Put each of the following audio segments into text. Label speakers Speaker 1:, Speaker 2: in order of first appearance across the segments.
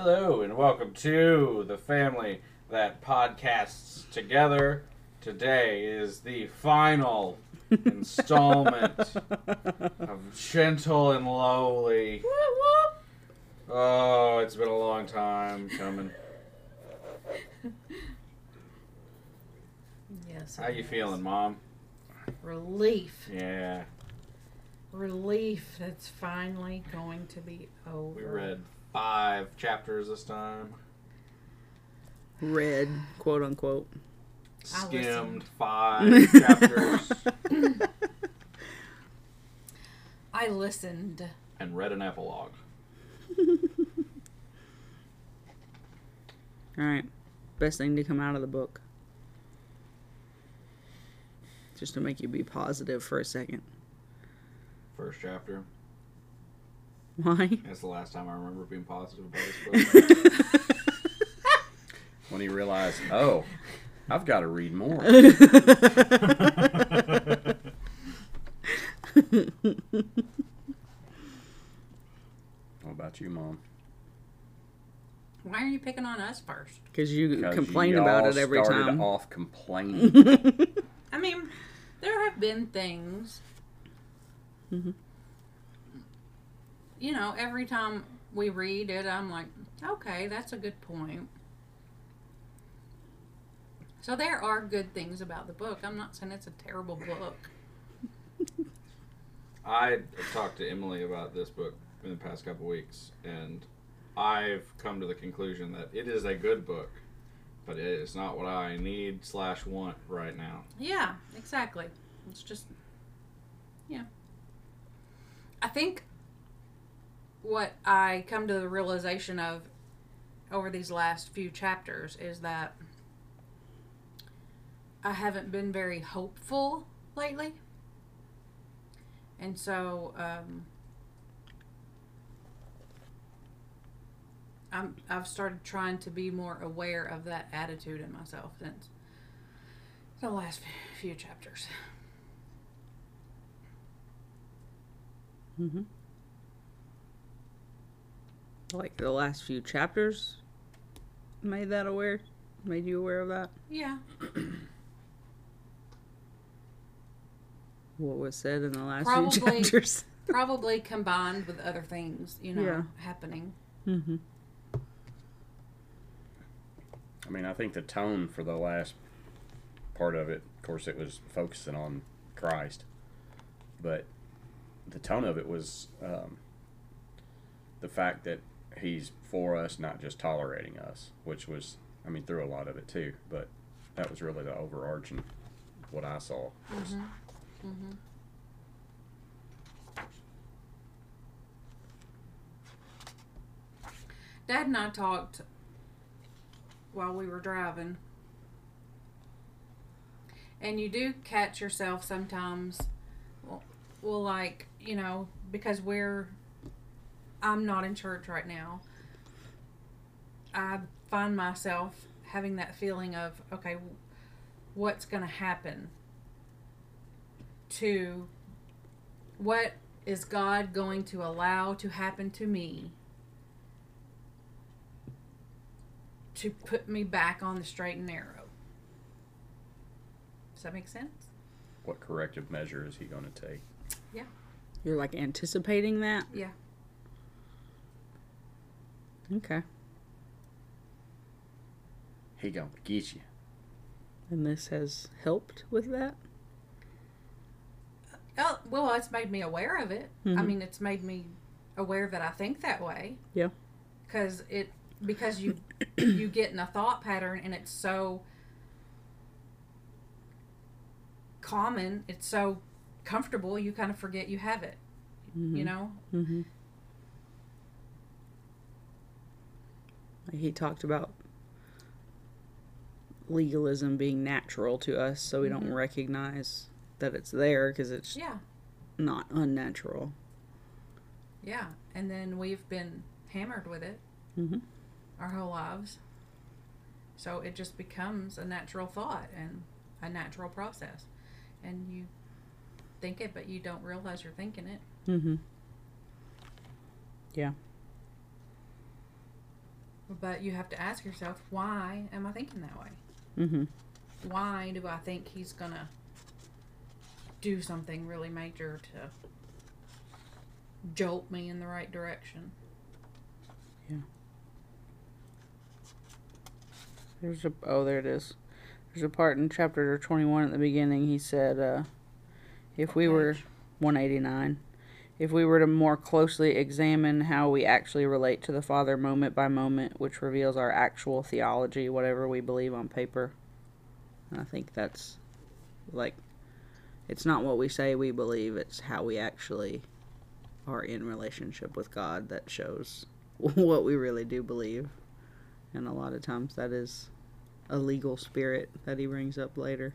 Speaker 1: Hello and welcome to the family that podcasts together. Today is the final installment of Gentle and Lowly. Oh, it's been a long time coming.
Speaker 2: Yes.
Speaker 1: How you feeling, Mom?
Speaker 2: Relief.
Speaker 1: Yeah,
Speaker 2: Relief. That's finally going to be over.
Speaker 1: we read five chapters this time.
Speaker 3: Read, quote unquote.
Speaker 1: Skimmed five chapters
Speaker 2: I listened.
Speaker 1: and read an epilogue.
Speaker 3: All right. Best thing to come out of the book. Just to make you be positive for a second.
Speaker 1: First chapter.
Speaker 3: Why?
Speaker 1: That's the last time I remember being positive about this book.
Speaker 4: when he realized, oh, I've got to read more. what about you, Mom?
Speaker 2: Why are you picking on us first?
Speaker 3: Because you complain about it every
Speaker 4: started
Speaker 3: time.
Speaker 4: off complaining.
Speaker 2: I mean, there have been things.
Speaker 3: Mhm.
Speaker 2: You know, every time we read it, I'm like, okay, that's a good point. So there are good things about the book. I'm not saying it's a terrible book.
Speaker 1: I talked to Emily about this book in the past couple weeks, and I've come to the conclusion that it is a good book, but it is not what I need slash want right now.
Speaker 2: Yeah, exactly. It's just, yeah. I think what I come to the realization of over these last few chapters is that I haven't been very hopeful lately. And so, um, I'm, I've started trying to be more aware of that attitude in myself since the last few chapters.
Speaker 3: Mm hmm Like the last few chapters made that aware? Made you aware of that?
Speaker 2: Yeah.
Speaker 3: What was said in the last few chapters?
Speaker 2: Probably combined with other things, you know,
Speaker 3: Yeah.
Speaker 2: happening.
Speaker 3: hmm
Speaker 4: I mean, I think the tone for the last part of it, of course, it was focusing on Christ, but the tone of it was um, the fact that He's for us, not just tolerating us, which was, I mean, through a lot of it too, but that was really the overarching what I saw. was-
Speaker 2: Mm-hmm. Dad and I talked while we were driving. And you do catch yourself sometimes, well, well, like, you know, because we're, I'm not in church right now. I find myself having that feeling of, okay, what's going to happen? to what is God going to allow to happen to me to put me back on the straight and narrow? Does that make sense?
Speaker 4: What corrective measure is He going to take? Yeah.
Speaker 3: You're like anticipating that?
Speaker 2: Yeah.
Speaker 3: Okay.
Speaker 4: He going to get you.
Speaker 3: And this has helped with that?
Speaker 2: Oh, well, it's made me aware of it. I
Speaker 3: Mhm.
Speaker 2: mean, it's made me aware that I think that way.
Speaker 3: Yeah.
Speaker 2: Because it because you you get in a thought pattern and it's so common, it's so comfortable, you kind of forget you have it. You know?
Speaker 3: Mm-hmm. He talked about legalism being natural to us, so we don't recognize that it's there because it's
Speaker 2: Yeah.
Speaker 3: not unnatural.
Speaker 2: Yeah. And then we've been hammered with it
Speaker 3: Mhm.
Speaker 2: our whole lives. So it just becomes a natural thought and a natural process. And you think it, but you don't realize you're thinking it.
Speaker 3: Mm-hmm. Yeah.
Speaker 2: But you have to ask yourself, why am I thinking that way?
Speaker 3: Mm-hmm.
Speaker 2: Why do I think he's gonna do something really major to jolt me in the right direction? Yeah.
Speaker 3: There's a oh there it is. There's a part in chapter 21 at the beginning. He said, uh, if we were 189, if we were to more closely examine how we actually relate to the Father moment by moment, which reveals our actual theology, whatever we believe on paper. And I think that's like it's not what we say we believe; it's how we actually are in relationship with God that shows what we really do believe. And a lot of times that is a legal spirit that he brings up later.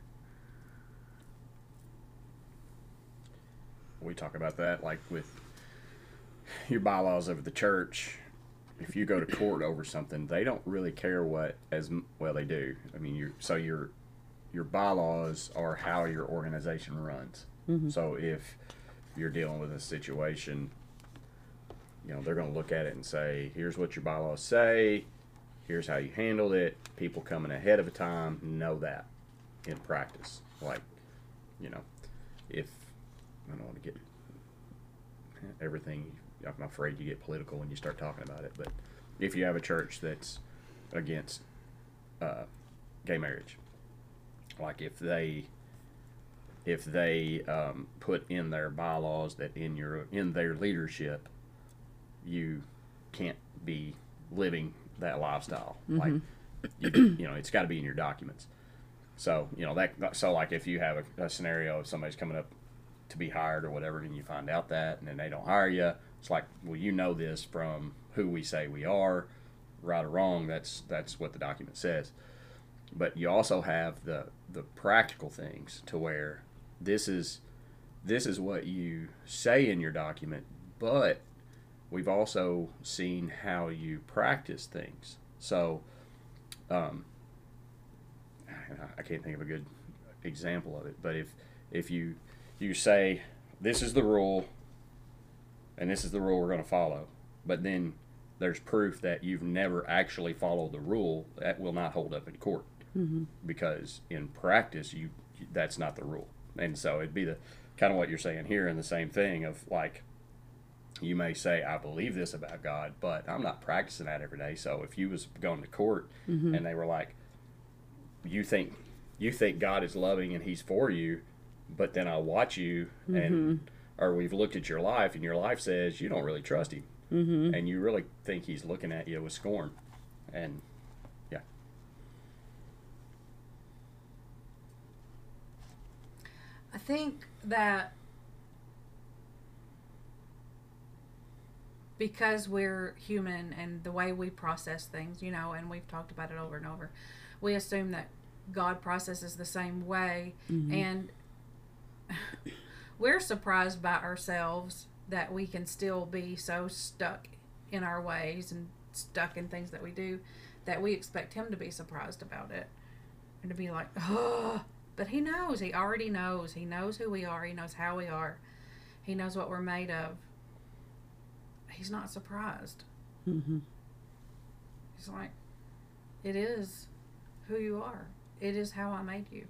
Speaker 4: We talk about that like with your bylaws of the church. If you go to court over something they don't really care what as well they do. I mean you so your your bylaws are how your organization runs. Mm-hmm. So if you're dealing with a situation you know they're going to look at it and say here's what your bylaws say. Here's how you handled it. People coming ahead of a time know that in practice. Like you know if I don't want to get everything. I'm afraid you get political when you start talking about it. But if you have a church that's against uh, gay marriage, like if they if they um, put in their bylaws that in your in their leadership you can't be living that lifestyle like you, you know it's got to be in your documents so you know that so like if you have a, a scenario of somebody's coming up to be hired or whatever, and you find out that, and then they don't hire you. It's like, well, you know this from who we say we are, right or wrong. That's that's what the document says. But you also have the the practical things to where this is this is what you say in your document, but we've also seen how you practice things. So, um, I- can't think of a good example of it, but if if you you say this is the rule and this is the rule we're going to follow. But then there's proof that you've never actually followed the rule that will not hold up in court. Mm-hmm. Because in practice you that's not the rule. And so it'd be the kind of what you're saying here and the same thing of like you may say i believe this about god but i'm not practicing that every day. So if you was going to court mm-hmm. and they were like you think you think god is loving and he's for you but then I watch you and or we've looked at your life and your life says you don't really trust him. Mm-hmm. and you really think he's looking at you with scorn. And yeah.
Speaker 2: I think that because we're human and the way we process things, you know, and we've talked about it over and over, we assume that God processes the same way. And we're surprised by ourselves that we can still be so stuck in our ways and stuck in things that we do that we expect Him to be surprised about it and to be like, oh, but He knows. He already knows. He knows who we are. He knows how we are. He knows what we're made of. He's not surprised.
Speaker 3: Mm-hmm.
Speaker 2: He's like, it is who you are. It is how I made you.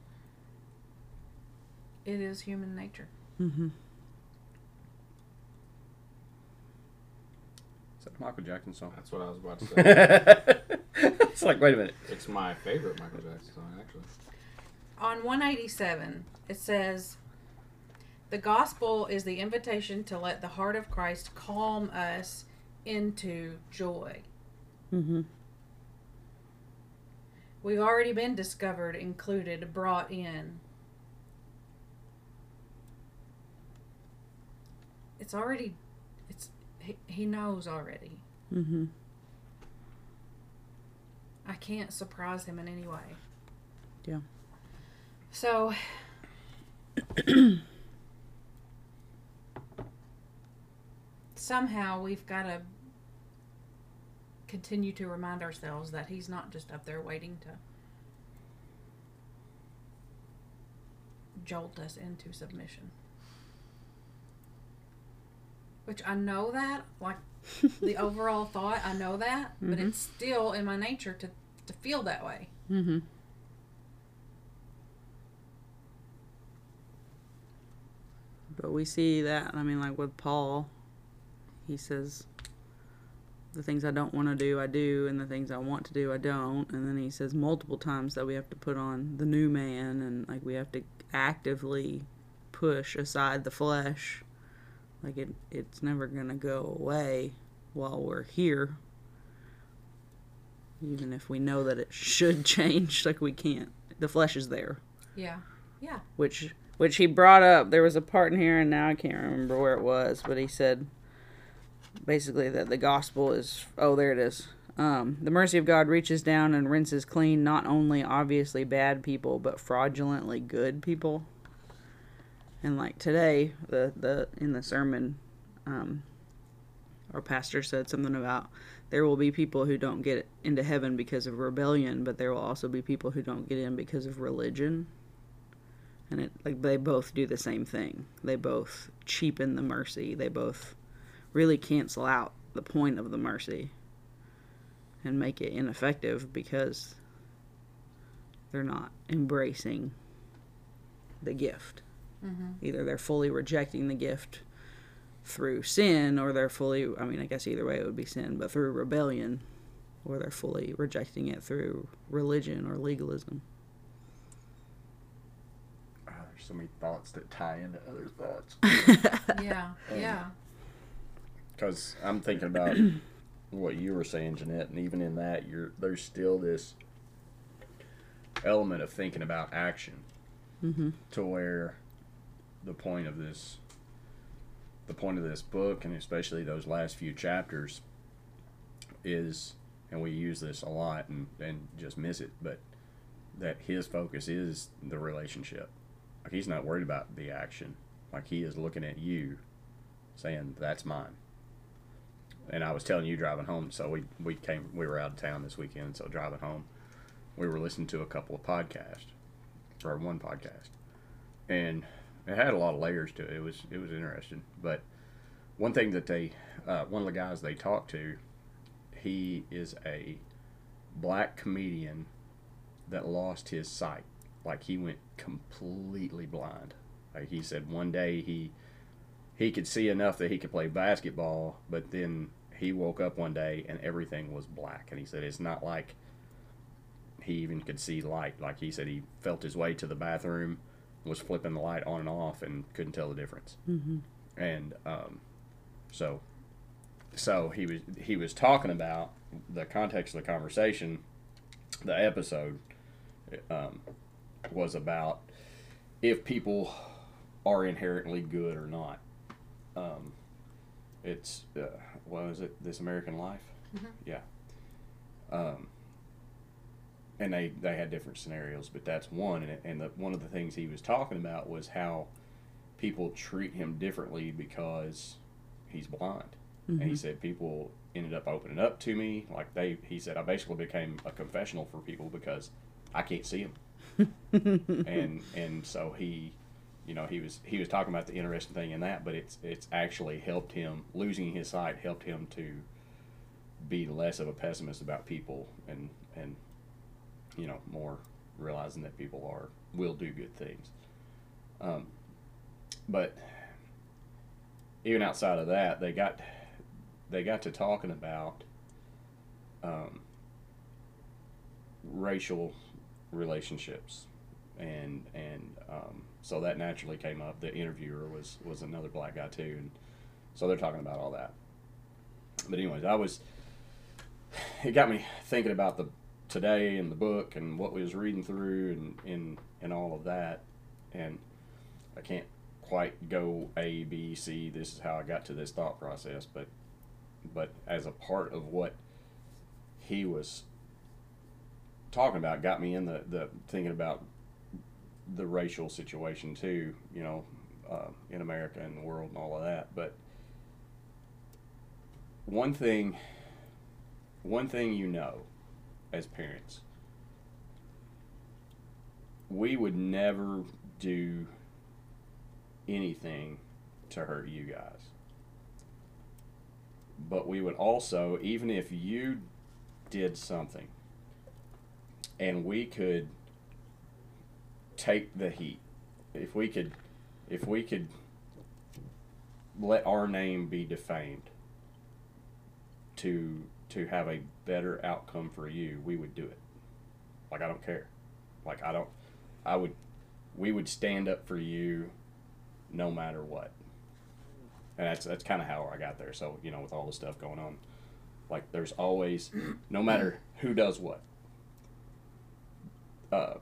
Speaker 2: It is human nature.
Speaker 3: Mm-hmm.
Speaker 4: is that a Michael Jackson song
Speaker 1: That's what I was about to say.
Speaker 4: it's like wait a minute
Speaker 1: it's my favorite Michael Jackson song, actually.
Speaker 2: On 187, it says, The gospel is the invitation to let the heart of Christ calm us into joy.
Speaker 3: Mm-hmm.
Speaker 2: We've already been discovered, included, brought in. It's already, it's he, he knows already.
Speaker 3: Mm-hmm.
Speaker 2: I can't surprise him in any way.
Speaker 3: Yeah.
Speaker 2: So, somehow we've got to continue to remind ourselves that he's not just up there waiting to jolt us into submission. Which I know that, like the overall thought, I know that, but
Speaker 3: Mhm.
Speaker 2: it's still in my nature to to feel that way.
Speaker 3: Mm-hmm. But we see that, I mean, like with Paul, he says, the things I don't want to do, I do, and the things I want to do, I don't. And then he says multiple times that we have to put on the new man and, like, we have to actively push aside the flesh. Like, it, it's never going to go away while we're here. Even if we know that it should change, like, we can't. The flesh is there
Speaker 2: Yeah. Yeah.
Speaker 3: Which which he brought up. There was a part in here, and now I can't remember where it was, but he said basically that the gospel is oh there it is. Um, the mercy of God reaches down and rinses clean not only obviously bad people but fraudulently good people. And like today, the the in the sermon, um, our pastor said something about there will be people who don't get into heaven because of rebellion, but there will also be people who don't get in because of religion. And it like they both do the same thing. They both cheapen the mercy. They both really cancel out the point of the mercy and make it ineffective because they're not embracing the gift
Speaker 2: Mm-hmm.
Speaker 3: either they're fully rejecting the gift through sin or they're fully i mean i guess either way it would be sin but through rebellion or they're fully rejecting it through religion or legalism
Speaker 4: Oh, there's so many thoughts that tie into other thoughts.
Speaker 2: Yeah.
Speaker 4: Um,
Speaker 2: Yeah.
Speaker 4: Because I'm thinking about what you were saying, Jeanette, and even in that, you're there's still this element of thinking about action
Speaker 3: mm-hmm.
Speaker 4: to where the point of this the point of this book and especially those last few chapters is and we use this a lot and, and just miss it but that his focus is the relationship. Like he's not worried about the action. Like he is looking at you saying that's mine. And i was telling you driving home so we, we came we were out of town this weekend so driving home we were listening to a couple of podcasts or one podcast. And it had a lot of layers to it. It was it was interesting. But one thing that they, uh, one of the guys they talked to, he is a black comedian that lost his sight. Like he went completely blind. Like he said, one day he he could see enough that he could play basketball, but then he woke up one day and everything was black. And he said it's not like he even could see light. Like he said, he felt his way to the bathroom was flipping the light on and off and couldn't tell the difference.
Speaker 3: Mm-hmm.
Speaker 4: And um, so, so he was he was talking about the context of the conversation. The episode um, was about if people are inherently good or not. Um, it's uh, what was it? This American Life.
Speaker 2: Mhm.
Speaker 4: Yeah. Um, and they they had different scenarios, but that's one. And, and the, one of the things he was talking about was how people treat him differently because he's blind. And he mm-hmm. said people ended up opening up to me, like they. He said I basically became a confessional for people because I can't see him, and and so he, you know, he was he was talking about the interesting thing in that, but it's it's actually helped him losing his sight helped him to be less of a pessimist about people and and you know more realizing that people are will do good things. Um, but even outside of that, they got they got to talking about um, racial relationships, and and um, so that naturally came up. The interviewer was was another black guy too, and so they're talking about all that. But anyways, I was it got me thinking about the today and the book and what we was reading through and and and all of that, and I can't quite go A B C. This is how I got to this thought process, but but as a part of what he was talking about got me in the, the thinking about the racial situation too you know uh, in america and the world and all of that but one thing one thing you know as parents. We would never do anything to hurt you guys. But we would also, even if you did something and we could take the heat, if we could, if we could let our name be defamed to to have a better outcome for you, we would do it. Like I don't care. Like I don't I would we would stand up for you no matter what. And that's that's kind of how I got there. So, you know, with all the stuff going on, like there's always no matter who does what. Uh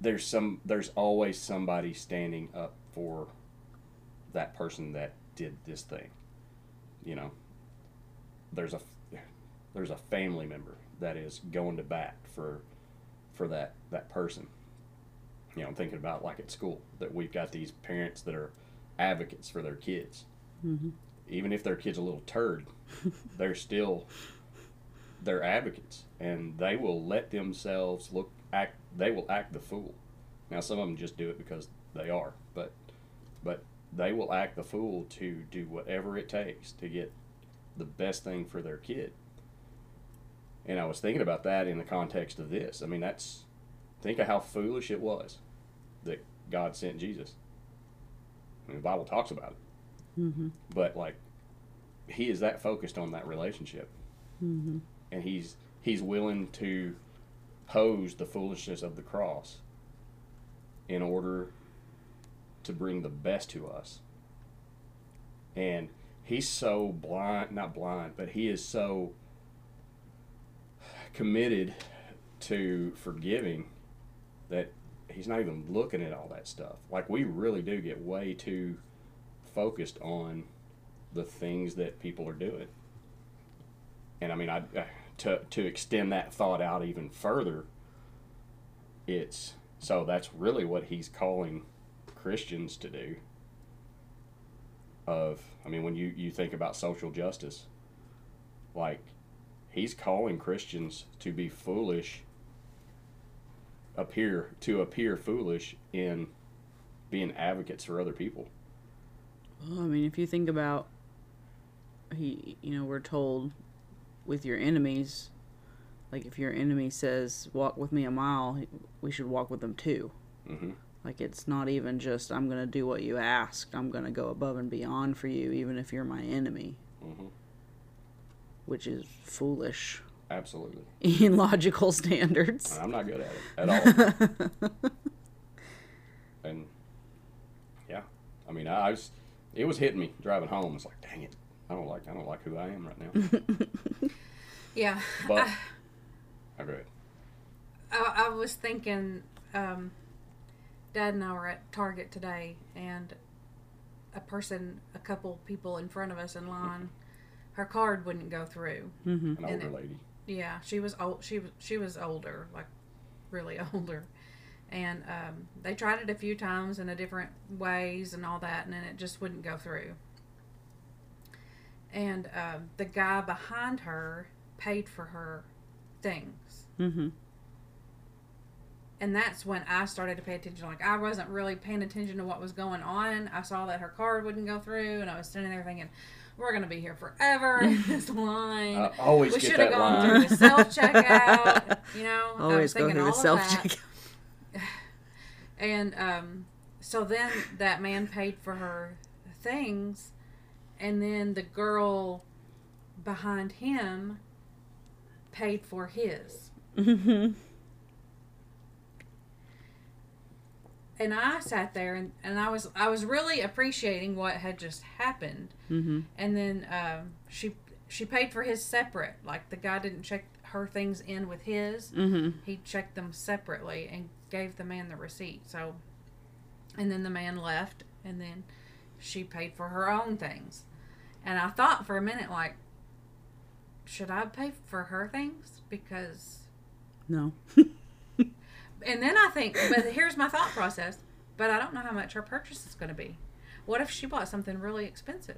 Speaker 4: there's some there's always somebody standing up for that person that did this thing. You know, there's a there's a family member that is going to bat for for that that person. You know, I'm thinking about like at school that we've got these parents that are advocates for their kids.
Speaker 3: Mm-hmm.
Speaker 4: Even if their kid's a little turd, they're still they're advocates, and they will let themselves look act. They will act the fool. Now, some of them just do it because they are, but but they will act the fool to do whatever it takes to get the best thing for their kid. And I was thinking about that in the context of this. I mean, that's think of how foolish it was that God sent Jesus. I mean, the Bible talks about it,
Speaker 3: Mm-hmm.
Speaker 4: but like he is that focused on that relationship,
Speaker 3: Mm-hmm.
Speaker 4: and he's he's willing to pose the foolishness of the cross in order to bring the best to us. And he's so blind, not blind, but he is so committed to forgiving that he's not even looking at all that stuff. Like we really do get way too focused on the things that people are doing. And I mean, I to to extend that thought out even further, it's so that's really what he's calling Christians to do. Of, I mean, when you you think about social justice, like he's calling Christians to be foolish appear to appear foolish in being advocates for other people.
Speaker 3: Well, I mean, if you think about, he, you know, we're told with your enemies, like if your enemy says, walk with me a mile, we should walk with them too.
Speaker 4: hmm
Speaker 3: Like it's not even just, I'm going to do what you ask, I'm going to go above and beyond for you, even if you're my enemy,
Speaker 4: hmm
Speaker 3: which is foolish
Speaker 4: Absolutely.
Speaker 3: in logical standards.
Speaker 4: I'm not good at it at all. and yeah, I mean, I was, it was hitting me driving home. It's like, dang it, I don't like, I don't like who I am right now.
Speaker 2: Yeah.
Speaker 4: But,
Speaker 2: I,
Speaker 4: oh, go ahead.
Speaker 2: I, I was thinking, um, Dad and I were at Target today, and a person, a couple people in front of us in line, her card wouldn't go through.
Speaker 3: hmm
Speaker 4: An
Speaker 2: And
Speaker 4: older
Speaker 2: it-
Speaker 4: lady.
Speaker 2: Yeah, she was old. She was she was older, like really older, and um, they tried it a few times in a different ways and all that, and then it just wouldn't go through. And um, the guy behind her paid for her things,
Speaker 3: hmm
Speaker 2: and that's when I started to pay attention. Like I wasn't really paying attention to what was going on. I saw that her card wouldn't go through, and I was sitting there thinking, "We're gonna be here forever in this line."
Speaker 4: I always
Speaker 2: we should have gone
Speaker 4: line.
Speaker 2: through the self checkout. You know, I was
Speaker 3: Always go through
Speaker 2: all
Speaker 3: the self
Speaker 2: that.
Speaker 3: check.
Speaker 2: And um, so then that man paid for her things, and then the girl behind him paid for his.
Speaker 3: hmm
Speaker 2: And I sat there and, and I was I was really appreciating what had just happened.
Speaker 3: hmm
Speaker 2: And then um, she she paid for his separate. Like the guy didn't check her things in with his.
Speaker 3: hmm
Speaker 2: he checked them separately and gave the man the receipt. So, and then the man left, and then she paid for her own things. And I thought for a minute, like, should I pay for her things? Because,
Speaker 3: No.
Speaker 2: and then I think, but here's my thought process. But I don't know how much her purchase is going to be. What if she bought something really expensive?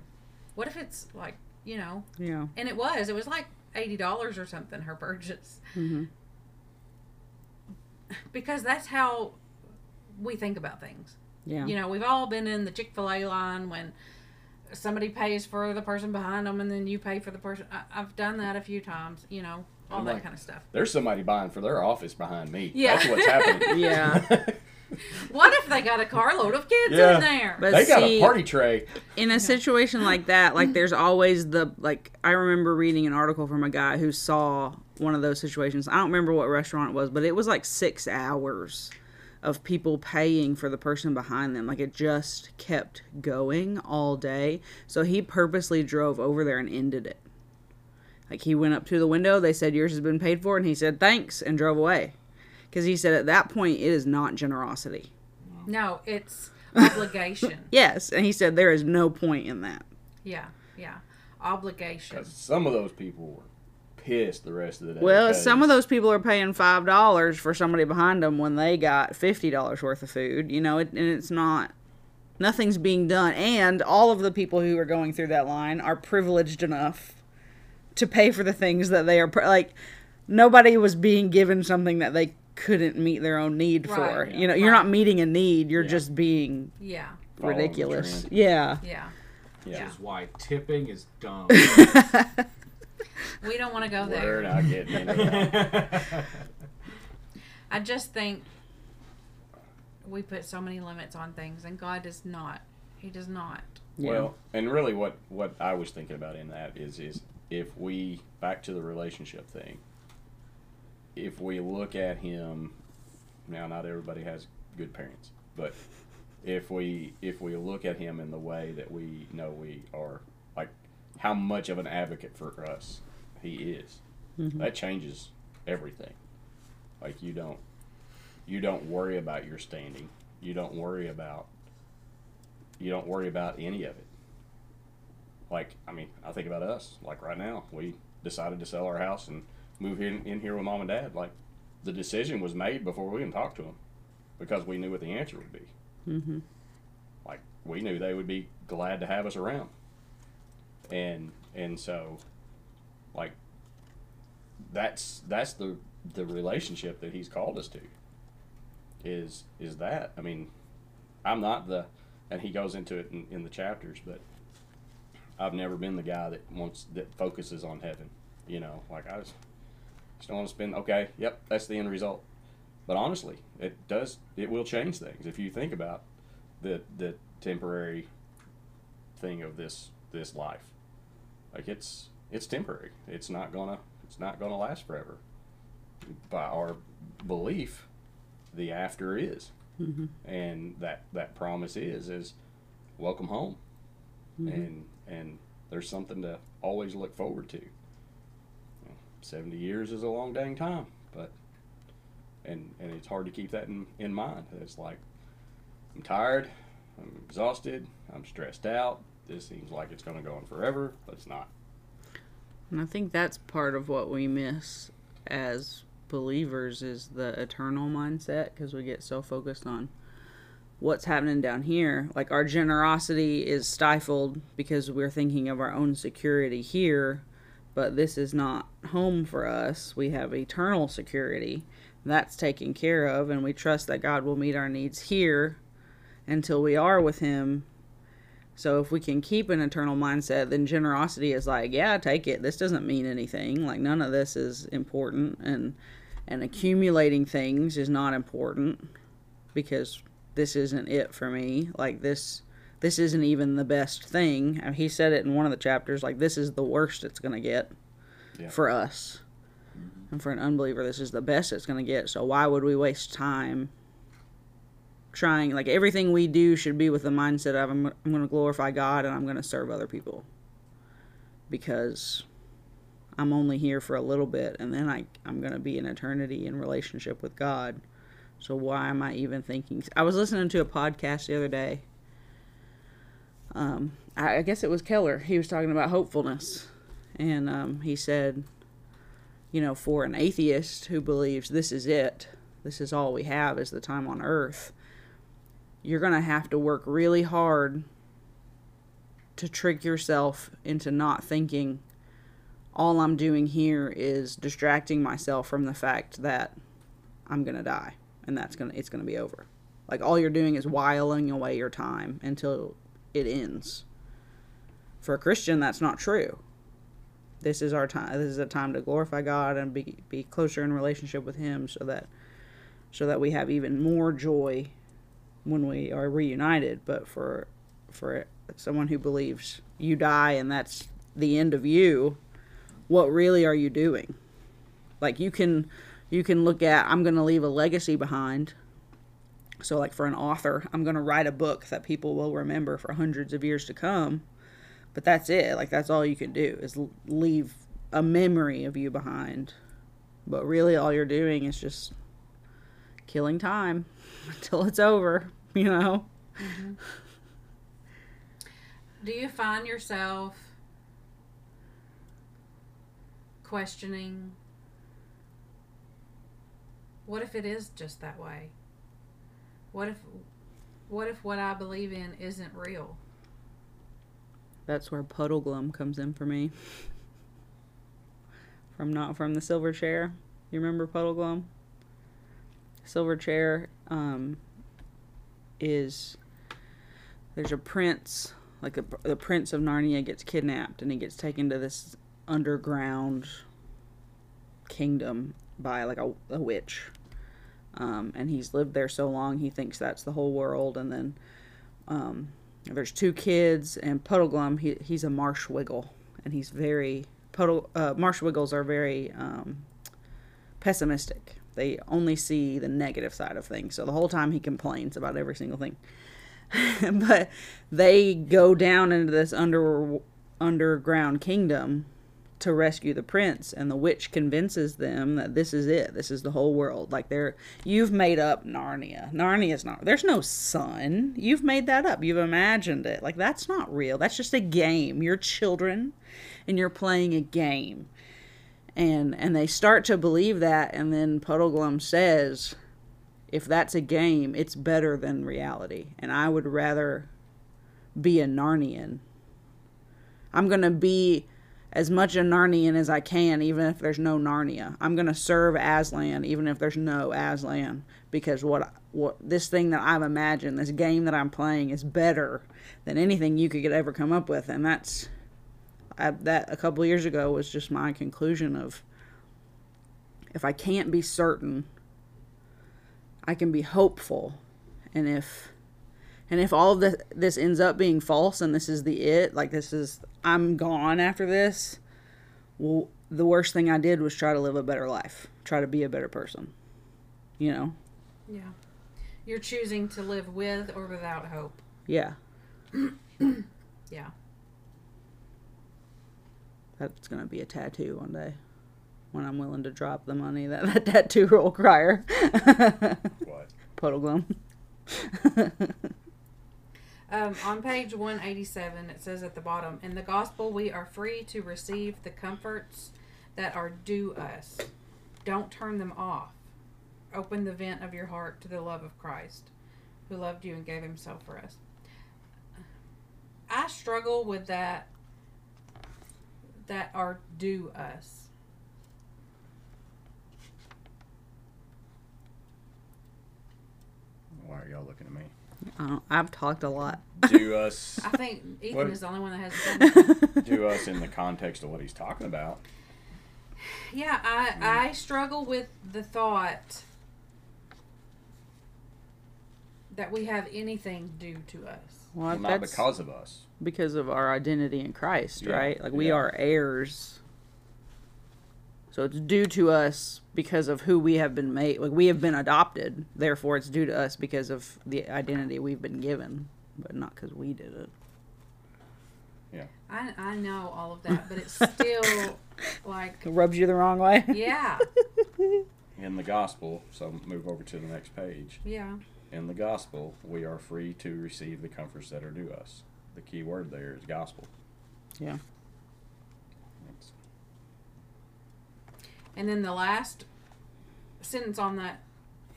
Speaker 2: What if it's like, you know,
Speaker 3: Yeah.
Speaker 2: and it was, it was like $80 or something, her purchase.
Speaker 3: Mm-hmm.
Speaker 2: Because that's how we think about things.
Speaker 3: Yeah.
Speaker 2: You know, we've all been in the Chick fil A line when somebody pays for the person behind them, and then you pay for the person. I, I've done that a few times. You know, all
Speaker 4: I'm
Speaker 2: that
Speaker 4: like-
Speaker 2: kind of stuff.
Speaker 4: There's somebody buying for their office behind me.
Speaker 2: Yeah.
Speaker 4: That's what's happening.
Speaker 3: Yeah.
Speaker 2: What if they got a carload of kids
Speaker 4: Yeah.
Speaker 2: in there?
Speaker 3: But
Speaker 4: they got a party tray.
Speaker 3: in a situation like that, like there's always the like I remember reading an article from a guy who saw one of those situations. I don't remember what restaurant it was, but it was like 6 hours of people paying for the person behind them. Like it just kept going all day. So he purposely drove over there and ended it. Like he went up to the window, they said yours has been paid for and he said thanks and drove away. Cuz he said at that point it is not generosity.
Speaker 2: no, it's obligation.
Speaker 3: Yes, and he said there is no point in that.
Speaker 2: yeah, yeah, obligation.
Speaker 4: 'Cause some of those people were pissed the rest of the day.
Speaker 3: Well, some of those people are paying five dollars for somebody behind them when they got fifty dollars worth of food. You know, it, and it's not. Nothing's being done, and all of the people who are going through that line are privileged enough to pay for the things that they are pri- like. Nobody was being given something that they couldn't meet their own need for.
Speaker 2: Right,
Speaker 3: you know, you're not meeting a need. You're
Speaker 4: Yeah.
Speaker 3: just being
Speaker 2: Yeah,
Speaker 3: ridiculous.
Speaker 4: trend.
Speaker 3: Yeah.
Speaker 2: yeah.
Speaker 4: Yeah.
Speaker 1: Which is why tipping is dumb.
Speaker 2: We don't want to go there.
Speaker 4: We're not getting into that.
Speaker 2: I just think we put so many limits on things, and God does not. He does not.
Speaker 3: Yeah.
Speaker 4: Well, and really, what what I was thinking about in that is is if we back to the relationship thing. If we look at him, now not everybody has good parents, but if we if we look at him in the way that we know we are, like how much of an advocate for us he is, mm-hmm. that changes everything. Like you don't you don't worry about your standing. You don't worry about you don't worry about any of it. Like, I mean, I think about us. Like right now, we decided to sell our house and move in, in here with mom and dad. Like, the decision was made before we even talked to them because we knew what the answer would be.
Speaker 3: Mm-hmm.
Speaker 4: Like, we knew they would be glad to have us around. And and so, like, that's that's the the relationship that he's called us to. Is is that? I mean, I'm not the, and he goes into it in, in the chapters, but I've never been the guy that wants that focuses on heaven. You know, like I just, just don't want to spend. Okay, yep, that's the end result. But honestly, it does. It will change things if you think about the the temporary thing of this this life. Like it's it's temporary. It's not gonna it's not gonna last forever. By our belief, the after is
Speaker 3: Mm-hmm.
Speaker 4: and that that promise is is welcome home and and there's something to always look forward to. 70 years is a long dang time but and and it's hard to keep that in, in mind. It's like i'm tired i'm exhausted i'm stressed out this seems like it's going to go on forever but it's not.
Speaker 3: And I think that's part of what we miss as believers is the eternal mindset because we get so focused on what's happening down here. Like our generosity is stifled because we're thinking of our own security here, but this is not home for us. We have eternal security. That's taken care of, and we trust that God will meet our needs here until we are with Him so if we can keep an eternal mindset, then generosity is like, yeah, take it. This doesn't mean anything. Like none of this is important and and accumulating things is not important because this isn't it for me. Like this this isn't even the best thing. And he said it in one of the chapters like this is the worst it's going to get
Speaker 4: Yeah.
Speaker 3: for us. And for an unbeliever, this is the best it's going to get. So why would we waste time trying like everything we do should be with the mindset of I'm, I'm going to glorify God and I'm going to serve other people because I'm only here for a little bit and then I I'm going to be in eternity in relationship with God. So why am I even thinking? I was listening to a podcast the other day. Um, I, I guess it was Keller. He was talking about hopefulness, and um, he said, you know, for an atheist who believes this is it, this is all we have is the time on earth, you're going to have to work really hard to trick yourself into not thinking all I'm doing here is distracting myself from the fact that I'm going to die and that's to it's to be over. Like all you're doing is whiling away your time until it ends. for a Christian, that's not true. This is our time. This is a time to glorify God and be be closer in relationship with Him, so that so that we have even more joy when we are reunited. But for for someone who believes you die and that's the end of you, what really are you doing? Like you can you can look at I'm going to leave a legacy behind. So like for an author, I'm going to write a book that people will remember for hundreds of years to come. But that's it. Like that's all you can do is leave a memory of you behind. But really all you're doing is just killing time until it's over, you know. Mm-hmm.
Speaker 2: Do you find yourself questioning what if it is just that way? What if what if what I believe in isn't real?
Speaker 3: That's where Puddleglum comes in for me. From not from the silver chair. You remember Puddleglum? Silver chair um, is there's a prince, like a, the prince of Narnia gets kidnapped and he gets taken to this underground kingdom by like a, a witch. Um, and he's lived there so long he thinks that's the whole world. And then um, there's two kids and Puddleglum he, he's a marsh wiggle. And he's very puddle uh, marsh wiggles are very um, pessimistic. They only see the negative side of things. So the whole time he complains about every single thing. But they go down into this under underground kingdom to rescue the prince and the witch convinces them that this is it this is the whole world. Like they're you've made up narnia. Narnia's not there's no sun. You've made that up. You've imagined it. Like that's not real. That's just a game. You're children and you're playing a game. And and they start to believe that and then puddleglum says if that's a game it's better than reality. And i would rather be a narnian. I'm going to be as much a Narnian as I can, even if there's no Narnia. I'm gonna serve Aslan, even if there's no Aslan, because what what this thing that I've imagined, this game that I'm playing, is better than anything you could ever come up with, and that's I, that a couple years ago was just my conclusion of if I can't be certain, I can be hopeful, and if and if all of this, this ends up being false and this is the it, like this is, I'm gone after this, well, the worst thing I did was try to live a better life, try to be a better person. You know?
Speaker 2: Yeah. You're choosing to live with or without hope.
Speaker 3: Yeah.
Speaker 2: Yeah.
Speaker 3: That's going to be a tattoo one day when I'm willing to drop the money that that tattoo roll crier.
Speaker 4: What?
Speaker 3: Puddleglum.
Speaker 2: Um, on page 187, it says at the bottom, In the gospel, we are free to receive the comforts that are due us. Don't turn them off. Open the vent of your heart to the love of Christ, who loved you and gave himself for us. I struggle with that, that are due us.
Speaker 4: Why are y'all looking at me?
Speaker 3: I don't, I've talked a lot.
Speaker 4: Do us,
Speaker 2: I think Ethan
Speaker 4: What-
Speaker 2: is the only one that has done
Speaker 4: do us in the context of what he's talking about.
Speaker 2: Yeah, I I struggle with the thought that we have anything due to us.
Speaker 3: Well,
Speaker 4: Well, not because of us.
Speaker 3: because of our identity in Christ,
Speaker 4: Yeah,
Speaker 3: right? Like we
Speaker 4: yeah.
Speaker 3: are heirs. So it's due to us because of who we have been made. Like we have been adopted, therefore it's due to us because of the identity we've been given, but not because we did it. Yeah.
Speaker 2: I I know all of that, but it's still like
Speaker 3: It rubs you the wrong way.
Speaker 2: yeah,
Speaker 4: In the gospel, so move over to the next page.
Speaker 2: yeah.
Speaker 4: In the gospel, we are free to receive the comforts that are due us. The key word there is gospel.
Speaker 3: Yeah.
Speaker 4: It's-
Speaker 2: And then the last sentence on that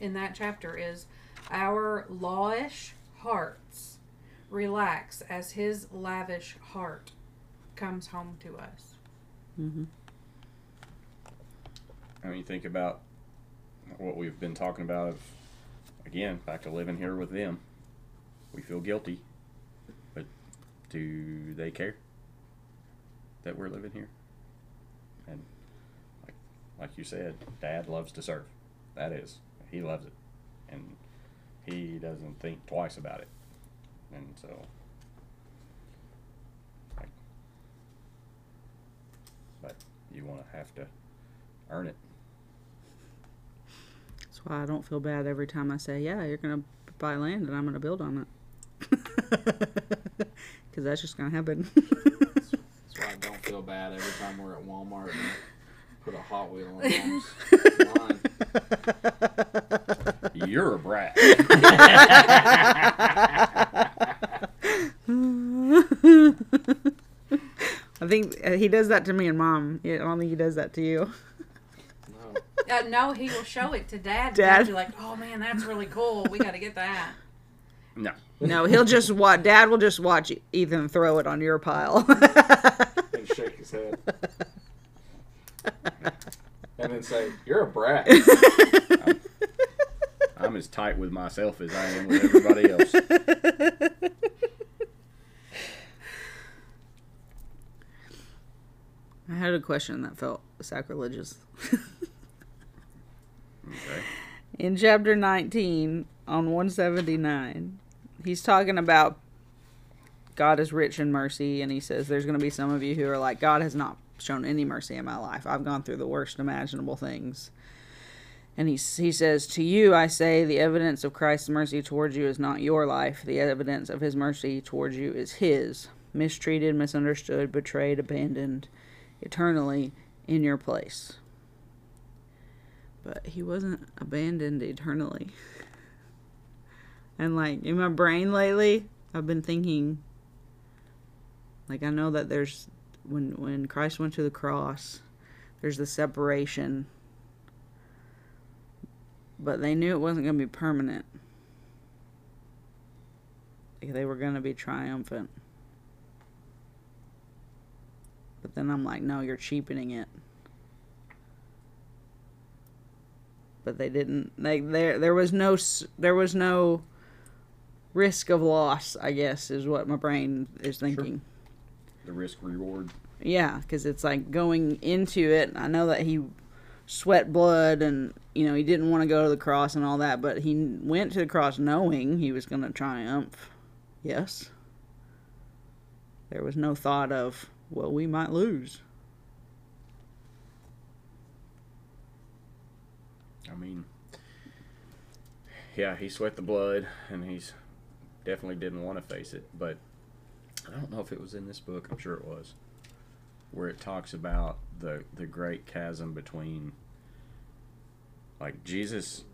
Speaker 2: in that chapter is our lawish hearts relax as his lavish heart comes home to us.
Speaker 3: hmm
Speaker 4: I mean, you think about what we've been talking about. Of again, back to living here with them. We feel guilty, but do they care? that we're living here. And like like you said, Dad loves to serve. That is, he loves it, and he doesn't think twice about it. And so, like, but you want to have to earn it.
Speaker 3: That's why I don't feel bad every time I say, "Yeah, you're gonna buy land and I'm gonna build on it," because that's just gonna happen.
Speaker 1: That's why I don't feel bad every time we're at Walmart and put a Hot Wheel on mom's line.
Speaker 4: You're a brat.
Speaker 3: I think uh, he does that to me and mom. I don't think he does that to you.
Speaker 1: No.
Speaker 2: Uh, no, he will show it to dad.
Speaker 3: Dad.
Speaker 2: Dad, be like, "Oh man, that's really cool. We got to get that."
Speaker 4: no.
Speaker 3: No, he'll just watch. Dad will just watch Ethan throw it on your pile.
Speaker 1: And shake his head. And say, You're a brat.
Speaker 4: I'm as tight with myself as I am with everybody else.
Speaker 3: I had a question that felt sacrilegious.
Speaker 4: Okay.
Speaker 3: In chapter 19, on 179, he's talking about God is rich in mercy, and he says there's going to be some of you who are like, God has not shown any mercy in my life. I've gone through the worst imaginable things. And he, he says, To you I say, the evidence of Christ's mercy towards you is not your life. The evidence of his mercy towards you is his. Mistreated, misunderstood, betrayed, abandoned, eternally in your place. But he wasn't abandoned eternally. And like in my brain lately, I've been thinking like I know that there's when when Christ went to the cross, there's the separation. But they knew it wasn't going to be permanent. They were going to be triumphant. But then I'm like, no, you're cheapening it. But they didn't. Like there, there was no, there was no risk of loss. I guess is what my brain is thinking.
Speaker 4: The risk reward.
Speaker 3: Yeah, because it's like going into it. I know that he sweat blood and you know he didn't want to go to the cross and all that, but he went to the cross knowing he was going to triumph. Yes. There was no thought of well we might lose.
Speaker 4: I mean, yeah, he sweat the blood, and he's definitely didn't want to face it. But I don't know if it was in this book. I'm sure it was, where it talks about the the great chasm between, like Jesus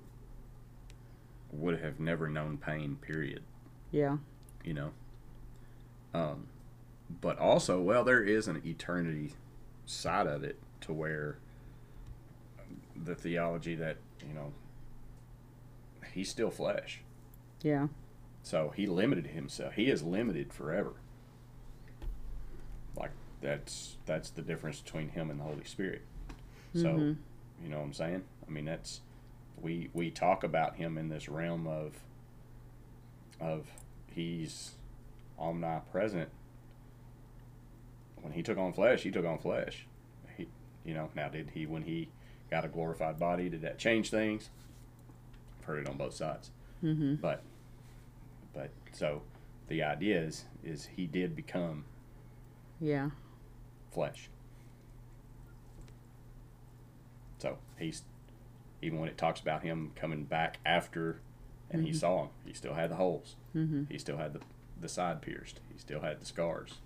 Speaker 4: would have never known pain. Period.
Speaker 3: Yeah.
Speaker 4: You know. Um, but also, well, there is an eternity side of it to where the theology that you know he's still flesh
Speaker 3: Yeah.
Speaker 4: so he limited himself he is limited forever that's that's the difference between him and the holy spirit so
Speaker 3: Mhm.
Speaker 4: you know what i'm saying i mean that's we we talk about him in this realm of of he's omnipresent when he took on flesh he took on flesh he you know now did he when he got a glorified body did that change things i've heard it on both sides
Speaker 3: Mhm.
Speaker 4: but but so the idea is is he did become
Speaker 3: Yeah.
Speaker 4: Flesh so he's even when it talks about him coming back after and he saw him he still had the holes
Speaker 3: Mhm.
Speaker 4: he still had the the side pierced he still had the scars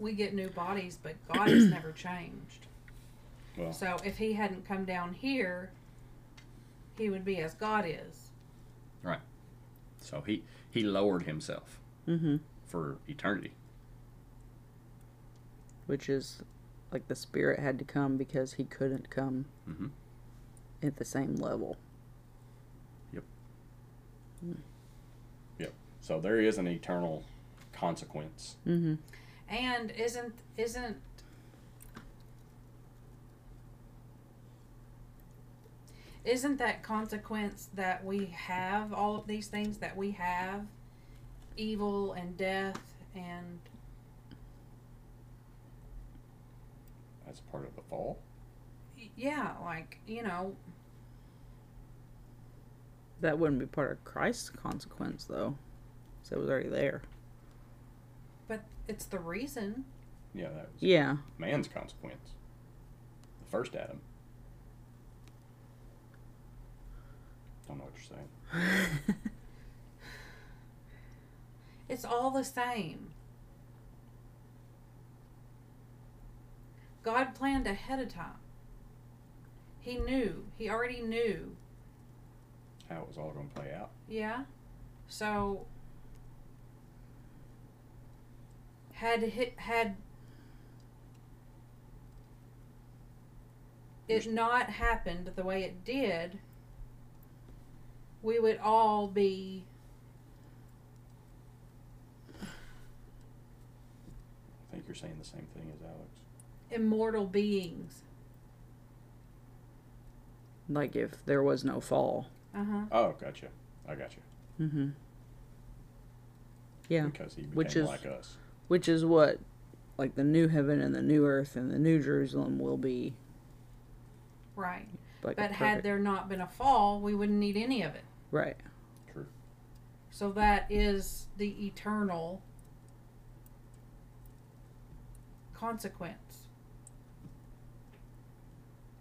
Speaker 2: We get new bodies, but God has never changed.
Speaker 4: well
Speaker 2: So if he hadn't come down here, he would be as God is. Right.
Speaker 4: So he he lowered himself
Speaker 3: Mhm.
Speaker 4: for eternity
Speaker 3: Which is like the spirit had to come because he couldn't come
Speaker 4: Mhm.
Speaker 3: at the same level. Yep. Mm. Yep.
Speaker 4: So there is an eternal consequence
Speaker 3: Mhm.
Speaker 2: And isn't isn't isn't that consequence that we have all of these things that we have evil and death and
Speaker 4: That's part of the fall.
Speaker 2: Yeah, like, you know,
Speaker 3: That wouldn't be part of Christ's consequence, though. So it was already there.
Speaker 2: but it's the reason.
Speaker 4: Yeah, that was
Speaker 3: Yeah.
Speaker 4: man's consequence. The first Adam. Don't know what you're saying.
Speaker 2: It's all the same. God planned ahead of time. He knew. He already knew.
Speaker 4: How it was all going to play out.
Speaker 2: Yeah. So had hit had it not happened the way it did, we would all be
Speaker 4: I think you're saying the same thing as Alex.
Speaker 2: Immortal beings.
Speaker 3: Like if there was no fall.
Speaker 2: Uh huh.
Speaker 4: Oh, gotcha. I gotcha. you.
Speaker 3: Mm-hmm. Yeah.
Speaker 4: Because he became
Speaker 3: Which is-
Speaker 4: like us.
Speaker 3: Which is what, like, the new heaven and the new earth and the new Jerusalem will be.
Speaker 2: Right.
Speaker 3: Like,
Speaker 2: But had there not been a fall, we wouldn't need any of it.
Speaker 3: Right.
Speaker 4: True.
Speaker 2: So that is the eternal consequence.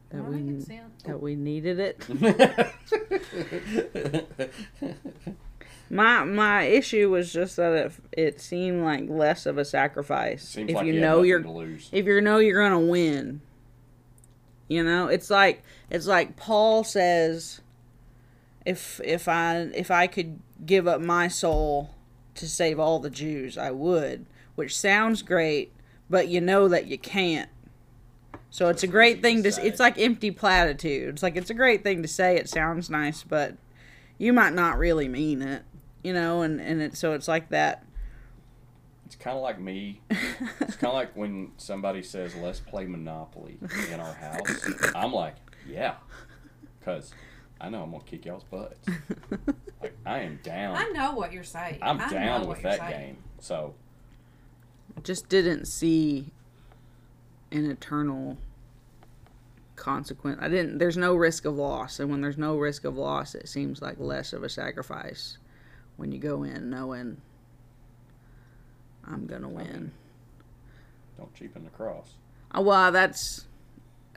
Speaker 3: That
Speaker 2: Am I
Speaker 3: we, that we needed it. My my issue was just that it, it seemed like less of a sacrifice
Speaker 4: Seems
Speaker 3: if
Speaker 4: like
Speaker 3: you
Speaker 4: he
Speaker 3: know you're
Speaker 4: to lose.
Speaker 3: if you know you're gonna win. You know, it's like it's like Paul says, if if I if I could give up my soul to save all the Jews, I would. Which sounds great, but you know that you can't. So it's a great thing
Speaker 4: to
Speaker 3: to. It's like empty platitudes. Like it's a great thing to say. It sounds nice, but you might not really mean it. You know, and and it so it's like that.
Speaker 4: It's kind of like me. It's kind of like when somebody says, "Let's play Monopoly in our house." I'm like, "Yeah," because I know I'm gonna kick y'all's butts. Like I am down.
Speaker 2: I know what you're saying.
Speaker 4: I'm
Speaker 2: I
Speaker 4: down with that
Speaker 2: saying.
Speaker 4: game. So
Speaker 3: just didn't see an eternal consequence. I didn't. There's no risk of loss, and when there's no risk of loss, it seems like less of a sacrifice when you go in knowing I'm gonna win.
Speaker 4: don't cheapen the cross.
Speaker 3: Oh, well, that's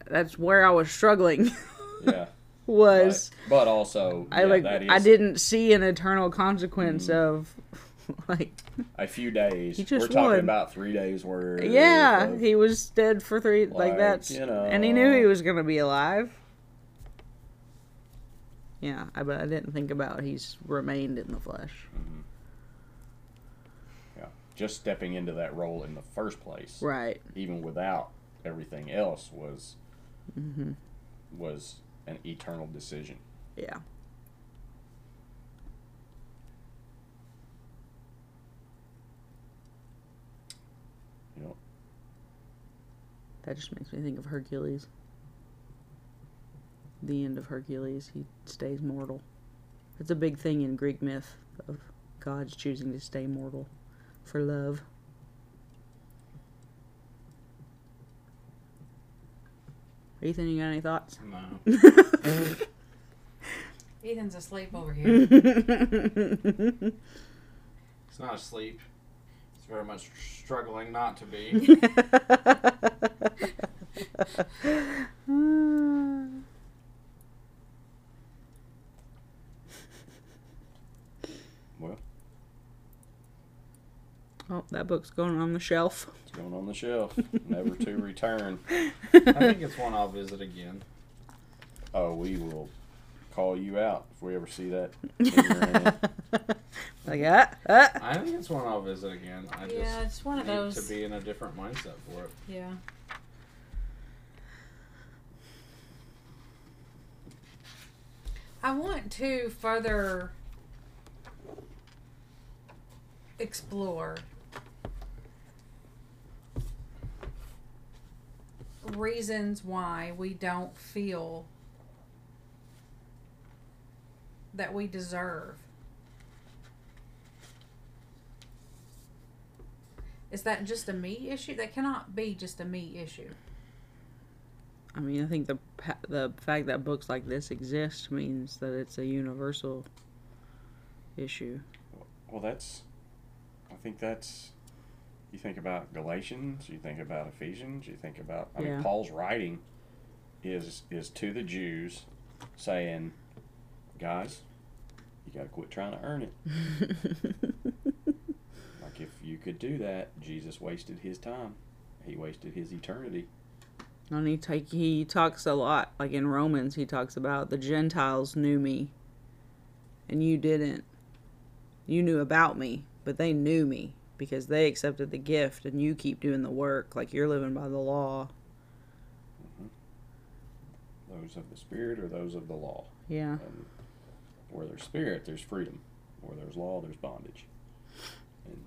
Speaker 3: that's where I was struggling.
Speaker 4: Yeah.
Speaker 3: was
Speaker 4: but, but also,
Speaker 3: I
Speaker 4: yeah,
Speaker 3: like I didn't see an eternal consequence mm. of like
Speaker 4: a few days.
Speaker 3: He just
Speaker 4: We're talking
Speaker 3: won.
Speaker 4: about three days worth.
Speaker 3: yeah
Speaker 4: of-
Speaker 3: he was dead for three like,
Speaker 4: Like,
Speaker 3: that's
Speaker 4: you know.
Speaker 3: and he knew he was gonna be alive yeah I, but i didn't think about he's remained in the flesh
Speaker 4: yeah, just stepping into that role in the first place,
Speaker 3: right
Speaker 4: even without everything else, was
Speaker 3: mm-hmm.
Speaker 4: was an eternal decision.
Speaker 3: yeah that just makes me think of hercules the end of hercules he stays mortal it's a big thing in greek myth of gods choosing to stay mortal for love ethan you got any thoughts
Speaker 1: No.
Speaker 2: Ethan's asleep over here.
Speaker 1: It's not asleep. It's very much struggling not to be.
Speaker 4: well,
Speaker 3: oh, that book's going on the shelf.
Speaker 4: it's going on the shelf, never to return.
Speaker 1: I think it's one I'll visit again.
Speaker 4: Oh, we will call you out if we ever see that. in your hand.
Speaker 3: Like, ah, ah.
Speaker 1: I think it's one I'll visit again. I just
Speaker 2: yeah, it's one of
Speaker 1: need
Speaker 2: those.
Speaker 1: to be in a different mindset for it.
Speaker 2: Yeah. I want to further explore reasons why we don't feel that we deserve. Is that just a me issue? That cannot be just a me issue.
Speaker 3: I mean, I think the the fact that books like this exist means that it's a universal issue.
Speaker 4: Well, that's. I think that's. You think about Galatians. You think about Ephesians. You think about. I
Speaker 3: Yeah.
Speaker 4: mean, Paul's writing is is to the Jews, saying, "Guys, you got to quit trying to earn it. Like if you could do that, Jesus wasted his time. He wasted his eternity.
Speaker 3: And he take he talks a lot, like in Romans, he talks about the Gentiles knew me, and you didn't. You knew about me, but they knew me because they accepted the gift, and you keep doing the work, like you're living by the law. Mm-hmm.
Speaker 4: Those of the Spirit or those of the law.
Speaker 3: Yeah,
Speaker 4: where there's spirit, there's freedom. Where there's law, there's bondage. And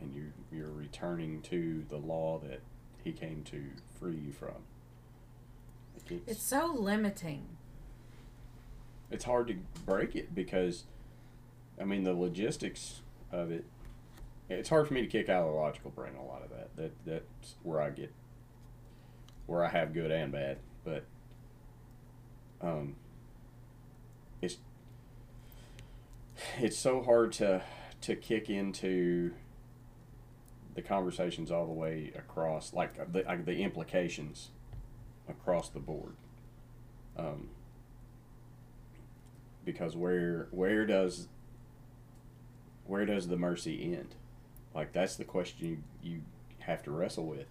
Speaker 4: and you you're returning to the law that he came to free you from. It's,
Speaker 2: It's so limiting.
Speaker 4: it's hard to break it because I mean the logistics of it it's hard for me to kick out of the logical brain a lot of that. That that's where I get where I have good and bad. But um it's it's so hard to to kick into the conversations all the way across like the like the implications across the board. Um because where where does where does the mercy end? Like that's the question you, you have to wrestle with.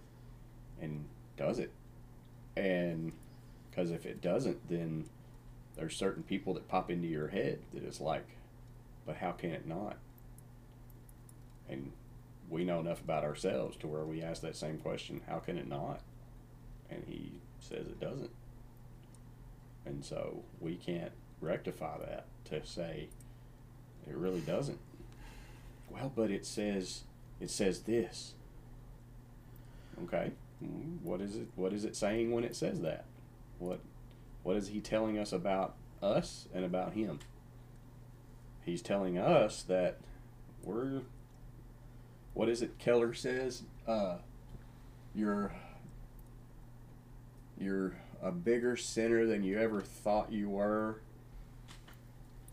Speaker 4: And does it? And because if it doesn't then there's certain people that pop into your head that is like but how can it not? And we know enough about ourselves to where we ask that same question how can it not and he says it doesn't and so we can't rectify that to say it really doesn't. Well, but it says it says this. Okay, what is it? What is it saying when it says that? What what is he telling us about us and about him? He's telling us that we're. What is it? Keller says, uh, you're you're a bigger sinner than you ever thought you were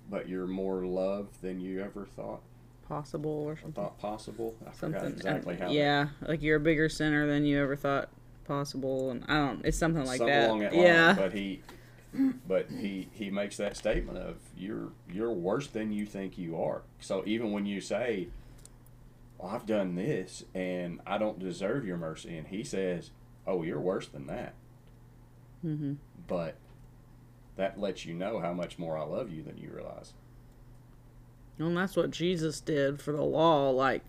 Speaker 4: but you're more loved than you ever thought
Speaker 3: possible or something.
Speaker 4: thought possible. I forgot
Speaker 3: Something.
Speaker 4: exactly how.
Speaker 3: yeah, like you're a bigger sinner than you ever thought possible, and I don't. It's something like
Speaker 4: something
Speaker 3: that.
Speaker 4: along that
Speaker 3: yeah.
Speaker 4: line. But he, but he he makes that statement of you're you're worse than you think you are. So even when you say, well, "I've done this and I don't deserve your mercy," and he says, "Oh, you're worse than that,"
Speaker 3: hmm
Speaker 4: but that lets you know how much more I love you than you realize.
Speaker 3: And that's what Jesus did for the law. Like,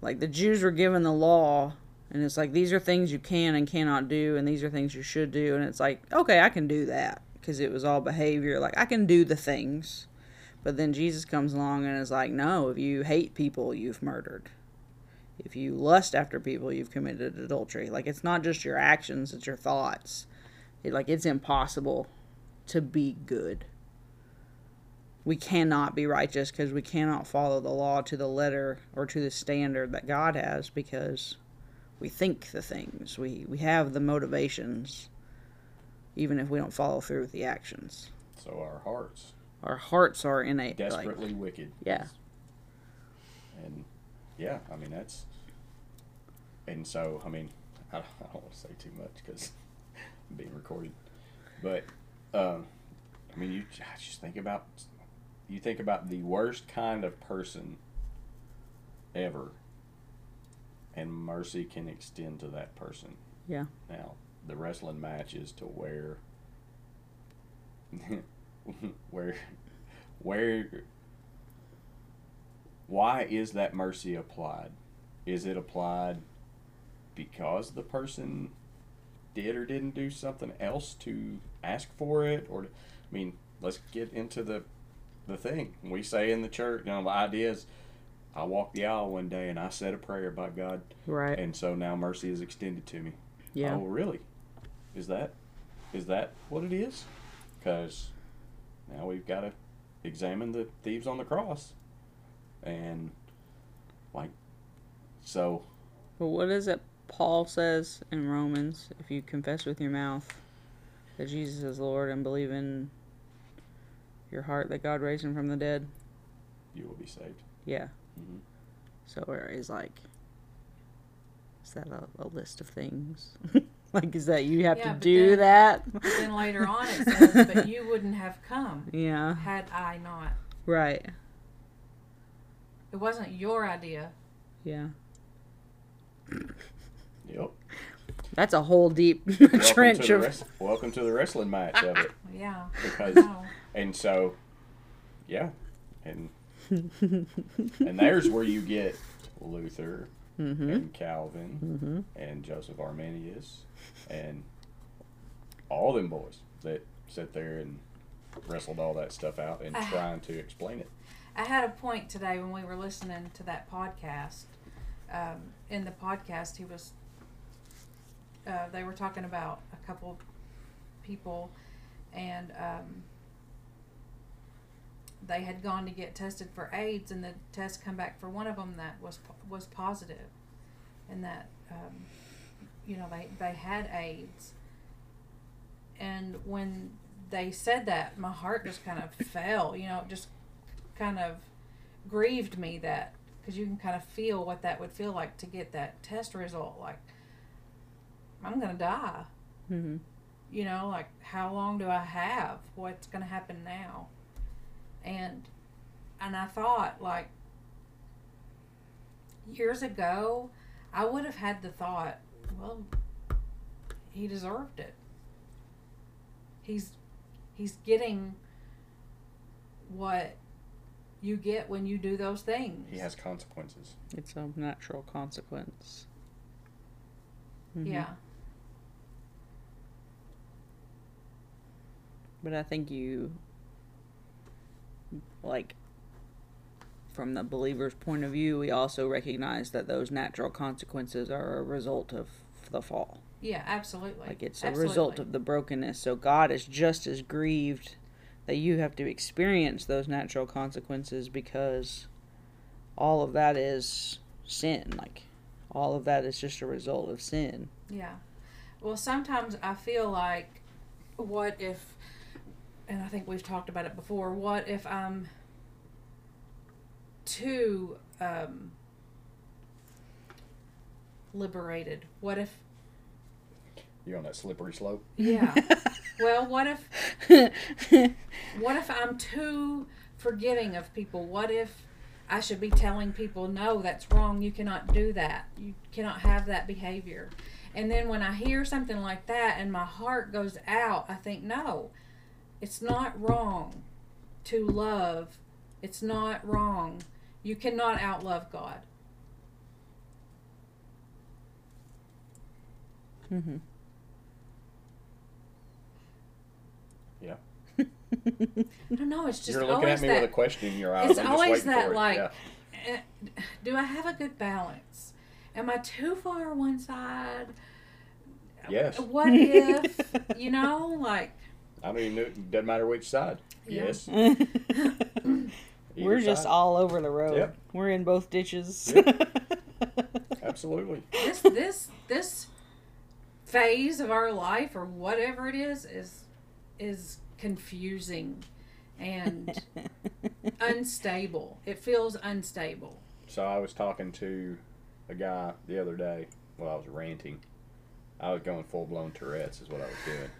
Speaker 3: like the Jews were given the law, and it's like these are things you can and cannot do, and these are things you should do. And it's like, okay, I can do that because it was all behavior. Like I can do the things, but then Jesus comes along and is like, no, if you hate people, you've murdered. If you lust after people, you've committed adultery. Like it's not just your actions; it's your thoughts. It, like it's impossible to be good we cannot be righteous because we cannot follow the law to the letter or to the standard that God has because we think the things we we have the motivations even if we don't follow through with the actions
Speaker 4: So our hearts
Speaker 3: our hearts are innate like,
Speaker 4: desperately wicked.
Speaker 3: yeah
Speaker 4: And yeah, I mean that's. And so I mean, I don't, I don't want to say too much because I'm being recorded, but um, I mean you just think about you think about the worst kind of person ever, and mercy can extend to that person.
Speaker 3: Yeah.
Speaker 4: Now the wrestling match is to where. where, where why is that mercy applied? Is it applied because the person did or didn't do something else to ask for it, or I mean, let's get into the the thing we say in the church. You know, the idea is, I walked the aisle one day and I said a prayer by God,
Speaker 3: right
Speaker 4: and so now mercy is extended to me.
Speaker 3: yeah
Speaker 4: Oh, really? Is that is that what it is? Because now we've got to examine the thieves on the cross, and like, so
Speaker 3: but what does it Paul says in Romans, if you confess with your mouth that Jesus is Lord and believe in your heart that God raised him from the dead,
Speaker 4: You will be saved.
Speaker 3: yeah.
Speaker 4: Mhm.
Speaker 3: So where is like, is that a, a list of things? like, is that you have
Speaker 2: Yeah,
Speaker 3: to do
Speaker 2: then-
Speaker 3: that?
Speaker 2: But then later on it says, but you wouldn't have come
Speaker 3: yeah.
Speaker 2: had I not.
Speaker 3: Right.
Speaker 2: It wasn't your idea.
Speaker 3: Yeah.
Speaker 4: Yep.
Speaker 3: That's a whole deep
Speaker 4: Welcome
Speaker 3: trench
Speaker 4: to
Speaker 3: of.
Speaker 4: res- welcome to the wrestling match of it.
Speaker 2: Yeah.
Speaker 4: Because
Speaker 2: No.
Speaker 4: and so, yeah, and and there's where you get Luther
Speaker 3: mm-hmm.
Speaker 4: and Calvin
Speaker 3: Mm-hmm.
Speaker 4: and Joseph Arminius and all them boys that sit there and wrestled all that stuff out and
Speaker 2: Ah.
Speaker 4: trying to explain it.
Speaker 2: I had a point today when we were listening to that podcast. Um, in the podcast, he was. Uh, they were talking about a couple people, and um, they had gone to get tested for AIDS, and the test come back for one of them that was was positive, and that um, you know they they had AIDS. And when they said that, my heart just kind of fell. You know, just kind of grieved me that because you can kind of feel what that would feel like to get that test result. Like, I'm gonna die.
Speaker 3: Mm-hmm.
Speaker 2: You know, like how long do I have? What's gonna happen now? And and I thought like years ago, I would have had the thought, well, he deserved it. He's he's getting what you get when you do those things.
Speaker 4: He has consequences.
Speaker 3: It's a natural consequence. Mhm.
Speaker 2: Yeah.
Speaker 3: But I think you, like, from the believer's point of view, we also recognize that those natural consequences are a result of the fall.
Speaker 2: Yeah, absolutely.
Speaker 3: Like, it's a result of the brokenness. So God is just as grieved that you have to experience those natural consequences because all of that is sin. Like, all of that is just a result of sin.
Speaker 2: Yeah. Well, sometimes I feel like, what if, and I think we've talked about it before, what if I'm too um, liberated? What if,
Speaker 4: You're on that slippery slope.
Speaker 2: yeah. well, what if, what if I'm too forgiving of people? What if I should be telling people, no, that's wrong. You cannot do that. You cannot have that behavior. And then when I hear something like that and my heart goes out, I think, no, it's not wrong to love. It's not wrong. You cannot outlove God.
Speaker 3: mm-hmm.
Speaker 4: Yeah.
Speaker 2: I don't know. It's just
Speaker 4: You're looking
Speaker 2: always
Speaker 4: at me
Speaker 2: that.
Speaker 4: with a question in your eyes.
Speaker 2: it's
Speaker 4: I'm just
Speaker 2: always that
Speaker 4: it.
Speaker 2: like
Speaker 4: Yeah.
Speaker 2: eh, do i have a good balance am i too far one side
Speaker 4: Yes.
Speaker 2: what if you know like
Speaker 4: I don't even know. It doesn't matter which side.
Speaker 2: Yeah.
Speaker 4: Yes.
Speaker 3: We're just
Speaker 4: side.
Speaker 3: all over the road.
Speaker 4: Yep.
Speaker 3: We're in both ditches.
Speaker 4: Absolutely.
Speaker 2: this this this phase of our life or whatever it is is is confusing and unstable it feels unstable
Speaker 4: So I was talking to a guy the other day. Well, I was ranting. I was going full blown Tourette's is what I was doing,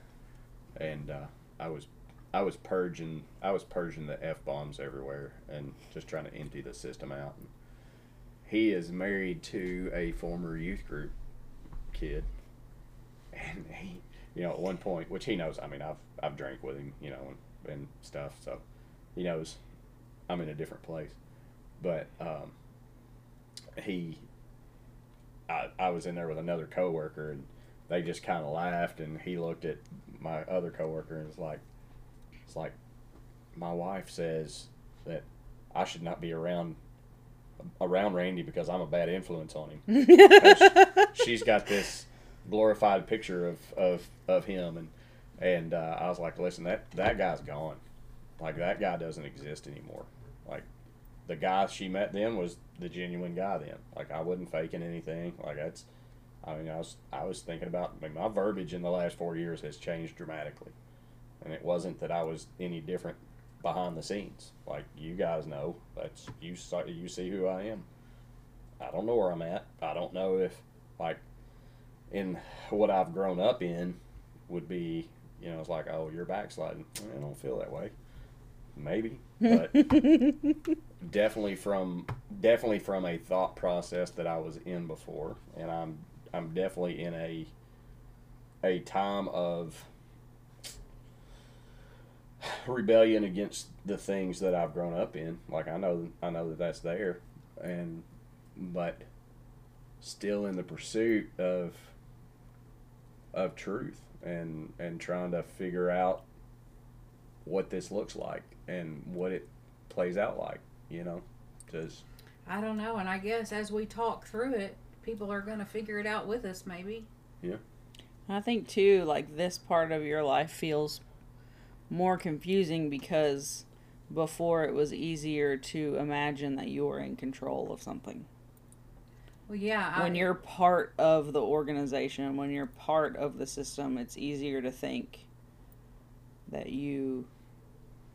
Speaker 4: and uh, I was I was purging I was purging the f bombs everywhere and just trying to empty the system out. And he is married to a former youth group kid, and he you know at one point which he knows. I mean I've I've drank with him you know and, and stuff so he knows I'm in a different place, but um, he I, I was in there with another coworker and they just kind of laughed and he looked at my other coworker and was like it's like my wife says that I should not be around around Randy because I'm a bad influence on him. She's got this glorified picture of of, of him. And and uh, I was like listen that that guy's gone. Like that guy doesn't exist anymore. Like the guy she met then was the genuine guy then. Like I wasn't faking anything. Like that's I mean, I was I was thinking about I mean, my verbiage in the last four years has changed dramatically, and it wasn't that I was any different behind the scenes. Like you guys know, that's you you see who I am. I don't know where I'm at. I don't know if like in what I've grown up in would be you know it's like oh you're backsliding. I don't feel that way. Maybe, but definitely from definitely from a thought process that I was in before, and I'm I'm definitely in a a time of rebellion against the things that I've grown up in. Like I know I know that that's there, and but still in the pursuit of of truth and and trying to figure out what this looks like and what it plays out like. You know, because
Speaker 2: I don't know, and I guess as we talk through it, people are going to figure it out with us, maybe. Yeah.
Speaker 3: I think too, like this part of your life feels more confusing because before it was easier to imagine that you were in control of something.
Speaker 2: Well, yeah.
Speaker 3: when
Speaker 2: I,
Speaker 3: you're part of the organization, when you're part of the system, it's easier to think that you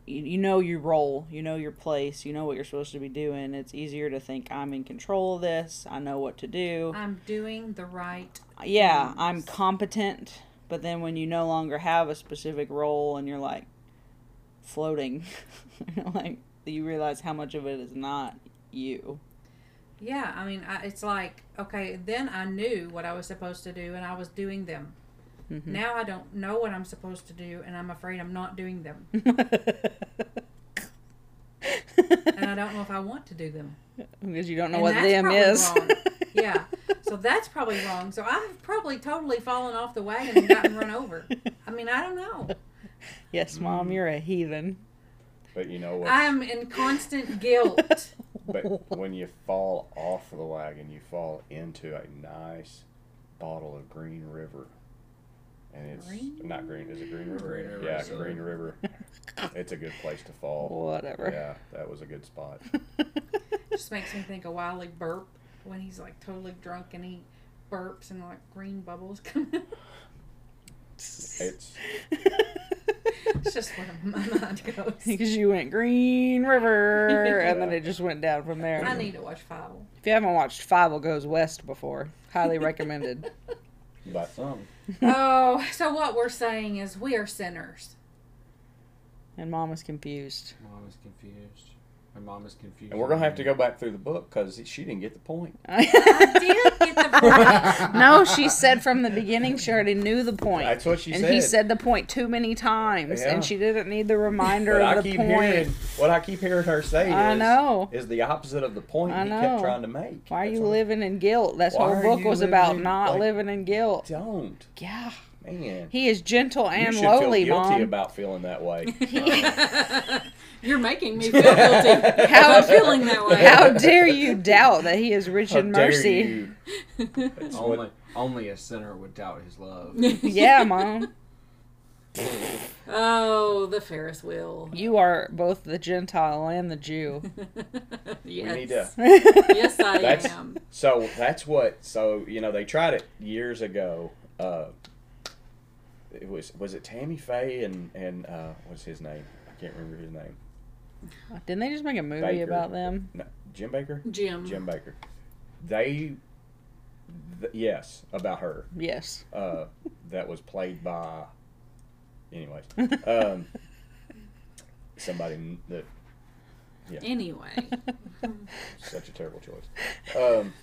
Speaker 3: you, you know your role, you know your place, you know what you're supposed to be doing. It's easier to think I'm in control of this. I know what to do.
Speaker 2: I'm doing the right.
Speaker 3: yeah, I'm competent. But then when you no longer have a specific role and you're like floating, like you realize how much of it is not you.
Speaker 2: Yeah, I mean, I, it's like okay, then I knew what I was supposed to do, and I was doing them.
Speaker 3: Mhm.
Speaker 2: Now I don't know what I'm supposed to do, and I'm afraid I'm not doing them, and I don't know if I want to do them.
Speaker 3: because you don't know
Speaker 2: And
Speaker 3: what them is.
Speaker 2: wrong. Yeah, so that's probably wrong. So I've probably totally fallen off the wagon and gotten run over. I mean, I don't know.
Speaker 3: yes, mom, you're a heathen.
Speaker 4: but you know what?
Speaker 2: I'm in constant guilt.
Speaker 4: But when you fall off the wagon, you fall into a nice bottle of Green River. And it's
Speaker 2: Green
Speaker 4: not green. Is it Green River?
Speaker 1: Green River,
Speaker 4: Yeah,
Speaker 1: so-
Speaker 4: Green River. It's a good place to fall.
Speaker 3: Whatever.
Speaker 4: Yeah, that was a good spot.
Speaker 2: Just makes me think of Wylie Burp when he's like totally drunk and he burps and like green bubbles come out.
Speaker 4: It's
Speaker 2: It's just where my mind goes.
Speaker 3: Because you went Green River, and then it just went down from there.
Speaker 2: I need to watch Fievel.
Speaker 3: If you haven't watched Fievel Goes West before, highly recommended.
Speaker 4: but some.
Speaker 2: oh, so what we're saying is we are sinners.
Speaker 3: And mom is confused.
Speaker 1: Mom is confused. My mom is confused.
Speaker 4: And we're gonna have to go back through the book because she didn't get the point.
Speaker 2: I did get the point.
Speaker 3: no, she said from the beginning she already knew the point.
Speaker 4: That's what she
Speaker 3: and
Speaker 4: said.
Speaker 3: And he said the point too many times,
Speaker 4: Yeah.
Speaker 3: and she didn't need the reminder
Speaker 4: But I
Speaker 3: of the
Speaker 4: keep
Speaker 3: point.
Speaker 4: hearing what I keep hearing her say.
Speaker 3: I
Speaker 4: is,
Speaker 3: know.
Speaker 4: is the opposite of the point
Speaker 3: I
Speaker 4: he
Speaker 3: know.
Speaker 4: kept trying to make.
Speaker 3: Why are
Speaker 4: That's
Speaker 3: you
Speaker 4: what-
Speaker 3: living in guilt? This
Speaker 4: Why
Speaker 3: whole book was about
Speaker 4: in,
Speaker 3: not
Speaker 4: like-
Speaker 3: living in guilt.
Speaker 4: Don't,
Speaker 3: Yeah.
Speaker 4: man.
Speaker 3: He is gentle
Speaker 4: you
Speaker 3: and
Speaker 4: should
Speaker 3: lowly,
Speaker 4: feel guilty
Speaker 3: mom.
Speaker 4: about feeling that way.
Speaker 2: You're making me feel guilty.
Speaker 3: How-
Speaker 2: I'm feeling that way.
Speaker 3: How dare you doubt that he is rich
Speaker 4: How
Speaker 3: in
Speaker 4: dare
Speaker 3: mercy?
Speaker 4: you.
Speaker 1: Only, only a sinner would doubt his love.
Speaker 3: Yeah, mom.
Speaker 2: Oh, the Ferris wheel.
Speaker 3: You are both the Gentile and the Jew.
Speaker 2: yes.
Speaker 4: need to-
Speaker 2: yes, I
Speaker 4: That's-
Speaker 2: am.
Speaker 4: So that's what. So you know they tried it years ago. Uh, it was was it Tammy Faye and and uh, what's his name? I can't remember his name.
Speaker 3: Didn't they just make a movie
Speaker 4: Bakker.
Speaker 3: about them?
Speaker 4: No, Jim Bakker.
Speaker 2: Jim.
Speaker 4: Jim Bakker. They. Th- yes, about her.
Speaker 3: Yes.
Speaker 4: Uh, that was played by. Anyways, um, somebody that. that
Speaker 2: Anyway.
Speaker 4: such a terrible choice. Um,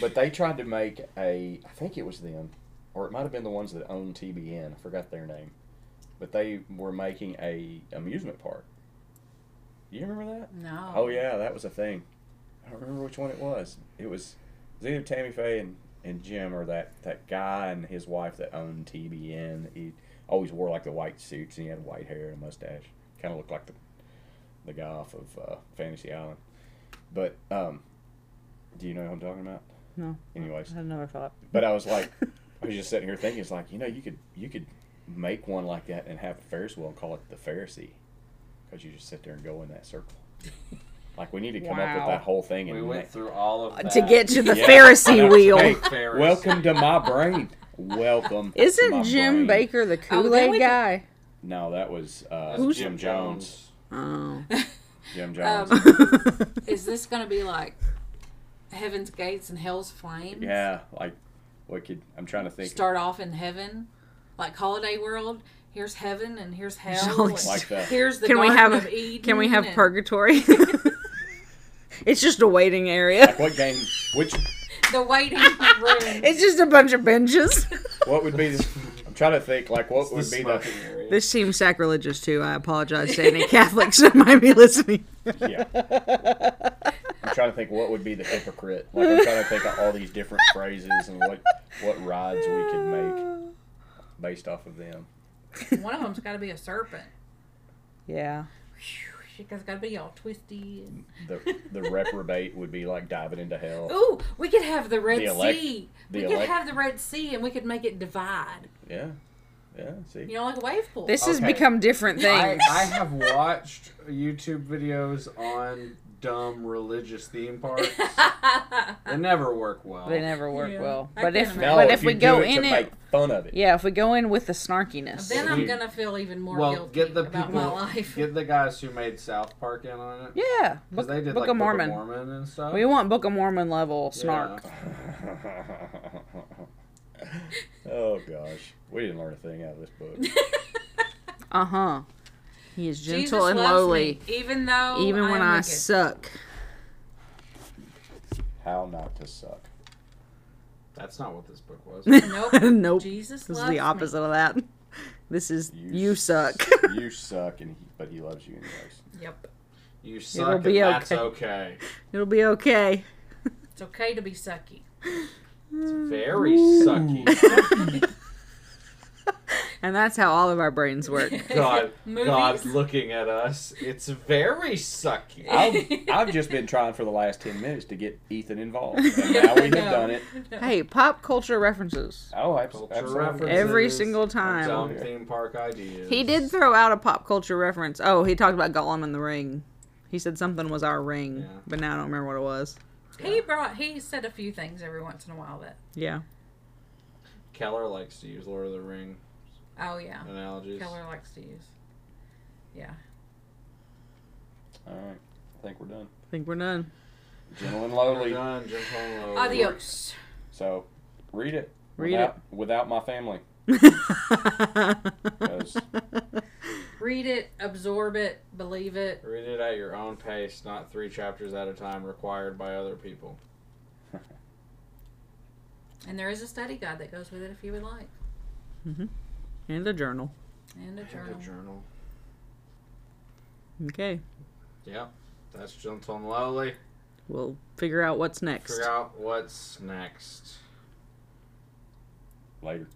Speaker 4: but they tried to make a. I think it was them, or it might have been the ones that owned TBN. I forgot their name, but they were making a amusement park. You remember that?
Speaker 2: No.
Speaker 4: Oh yeah, that was a thing. I don't remember which one it was. It was, it was either Tammy Faye and, and Jim or that, that guy and his wife that owned TBN. He always wore like the white suits and he had white hair and a mustache. Kind of looked like the the guy off of uh, Fantasy Island. But um, do you know who I'm talking about?
Speaker 3: No.
Speaker 4: Anyways,
Speaker 3: I had another thought.
Speaker 4: but I was like, I was just sitting here thinking, it's like you know you could you could make one like that and have a Ferris wheel and call it the Pharisee, because you just sit there and go in that circle. Like we need to come up
Speaker 3: Wow.
Speaker 4: with that whole thing And We
Speaker 1: went
Speaker 4: make,
Speaker 1: through all of that.
Speaker 3: to get to the
Speaker 4: Yeah.
Speaker 3: Pharisee
Speaker 4: That's
Speaker 3: wheel.
Speaker 4: right.
Speaker 1: Ferris.
Speaker 4: welcome to my brain. Welcome. to
Speaker 3: Isn't
Speaker 4: my
Speaker 3: Jim
Speaker 4: brain.
Speaker 3: Bakker the
Speaker 2: Oh, then
Speaker 3: Kool Aid
Speaker 2: we
Speaker 3: guy?
Speaker 4: No, that was uh,
Speaker 3: Who's-
Speaker 4: Jim Jones.
Speaker 3: Oh.
Speaker 4: Jim Jones.
Speaker 2: Um, Is this going to be like Heaven's Gates and Hell's Flames?
Speaker 4: yeah, like what could I'm trying to think.
Speaker 2: Start off in heaven, like Holiday World. Here's heaven and here's hell.
Speaker 3: Jolly
Speaker 2: and
Speaker 4: Like the-
Speaker 2: here's the
Speaker 3: Can we have
Speaker 2: of Eden.
Speaker 3: can we have
Speaker 2: and
Speaker 3: purgatory? it's just a waiting area.
Speaker 4: Like what game? Which
Speaker 2: the waiting room?
Speaker 3: It's just a bunch of benches.
Speaker 4: what would be? The, I'm trying to think. Like what
Speaker 1: It's the
Speaker 4: would be the?
Speaker 1: area.
Speaker 3: This seems sacrilegious too. I apologize to any Catholics that might be listening.
Speaker 4: Yeah. I'm trying to think what would be the hypocrite. Like I'm trying to think of all these different phrases and what what rides we could make based off of them.
Speaker 2: One of them's got to be a serpent.
Speaker 3: Yeah.
Speaker 2: It's got to be all twisty. And...
Speaker 4: The the reprobate would be like diving into hell.
Speaker 2: Ooh, we could have the Red
Speaker 4: The elect-
Speaker 2: Sea.
Speaker 4: the
Speaker 2: we could
Speaker 4: elect-
Speaker 2: have the Red Sea, and we could make it divide.
Speaker 4: Yeah. Yeah. See.
Speaker 2: You know, like a wave pool.
Speaker 3: This has become different
Speaker 1: I,
Speaker 3: things.
Speaker 1: I have watched YouTube videos on dumb religious theme parks. They never work well.
Speaker 3: they never work
Speaker 2: Yeah.
Speaker 3: well.
Speaker 2: I
Speaker 3: But
Speaker 2: can't
Speaker 3: if
Speaker 2: imagine.
Speaker 4: No,
Speaker 3: but
Speaker 4: if,
Speaker 3: if
Speaker 4: you
Speaker 3: we go
Speaker 4: do it
Speaker 3: in
Speaker 4: to
Speaker 3: it,
Speaker 4: make fun of it.
Speaker 3: yeah, if we go in with the snarkiness,
Speaker 2: then I'm gonna feel even more
Speaker 1: well,
Speaker 2: guilty
Speaker 1: get the
Speaker 2: about
Speaker 1: people,
Speaker 2: my life.
Speaker 1: get the guys who made South Park in on it.
Speaker 3: yeah,
Speaker 1: Because
Speaker 3: Book,
Speaker 1: they did
Speaker 3: Book
Speaker 1: like
Speaker 3: of Mormon.
Speaker 1: Book of Mormon and stuff.
Speaker 3: We want Book of Mormon level
Speaker 1: Yeah.
Speaker 3: snark.
Speaker 4: oh gosh, we didn't learn a thing out of this book.
Speaker 3: Uh huh. He is
Speaker 2: Jesus
Speaker 3: gentle and lowly,
Speaker 2: me, even though
Speaker 3: even when
Speaker 2: am
Speaker 3: I
Speaker 2: wicked.
Speaker 3: suck.
Speaker 4: How not to suck.
Speaker 1: That's not what this book was.
Speaker 2: Nope.
Speaker 3: nope.
Speaker 2: Jesus
Speaker 3: This is
Speaker 2: loves
Speaker 3: the
Speaker 2: me.
Speaker 3: opposite of that. This is you,
Speaker 4: s-
Speaker 3: suck.
Speaker 4: you suck, and he, but he loves you anyways.
Speaker 2: Yep.
Speaker 1: You suck
Speaker 3: be
Speaker 1: and that's
Speaker 3: okay.
Speaker 1: okay.
Speaker 3: It'll be okay.
Speaker 2: It's okay to be sucky.
Speaker 1: It's very sucky.
Speaker 3: And that's how all of our brains work.
Speaker 1: God,
Speaker 2: Movies.
Speaker 1: God's looking at us. It's very sucky.
Speaker 4: I've, I've just been trying for the last 10 minutes to get Ethan involved. And now we have
Speaker 2: No.
Speaker 4: done it.
Speaker 3: hey, pop culture references.
Speaker 4: Oh, abs-
Speaker 1: Culture
Speaker 4: absolutely.
Speaker 1: references,
Speaker 3: Every single time.
Speaker 1: Dumb theme park ideas.
Speaker 3: He did throw out a pop culture reference. Oh, he talked about Gollum and the ring. He said something was our ring,
Speaker 1: Yeah.
Speaker 3: but now I don't remember what it was.
Speaker 2: He brought. He said a few things every once in a while that.
Speaker 3: Yeah.
Speaker 1: Keller likes to use Lord of the Ring
Speaker 2: Oh yeah.
Speaker 1: analogies.
Speaker 2: Keller likes to use. Yeah.
Speaker 4: All right. I think we're done.
Speaker 3: I think we're done.
Speaker 4: Gentle and
Speaker 1: We're
Speaker 4: lowly.
Speaker 1: done. Jim Polo.
Speaker 2: Adios.
Speaker 4: So, read it.
Speaker 3: Read
Speaker 4: without, Without my family.
Speaker 2: Read it, absorb it, believe it.
Speaker 1: Read it at your own pace, not three chapters at a time required by other people.
Speaker 2: And there is a study guide that goes with it if you would like, mm-hmm.
Speaker 3: And a journal.
Speaker 2: and a
Speaker 1: And
Speaker 2: journal.
Speaker 1: a journal.
Speaker 3: Okay.
Speaker 1: Yep. That's gentle and lowly.
Speaker 3: We'll figure out what's next.
Speaker 1: Figure out what's next.
Speaker 4: Later.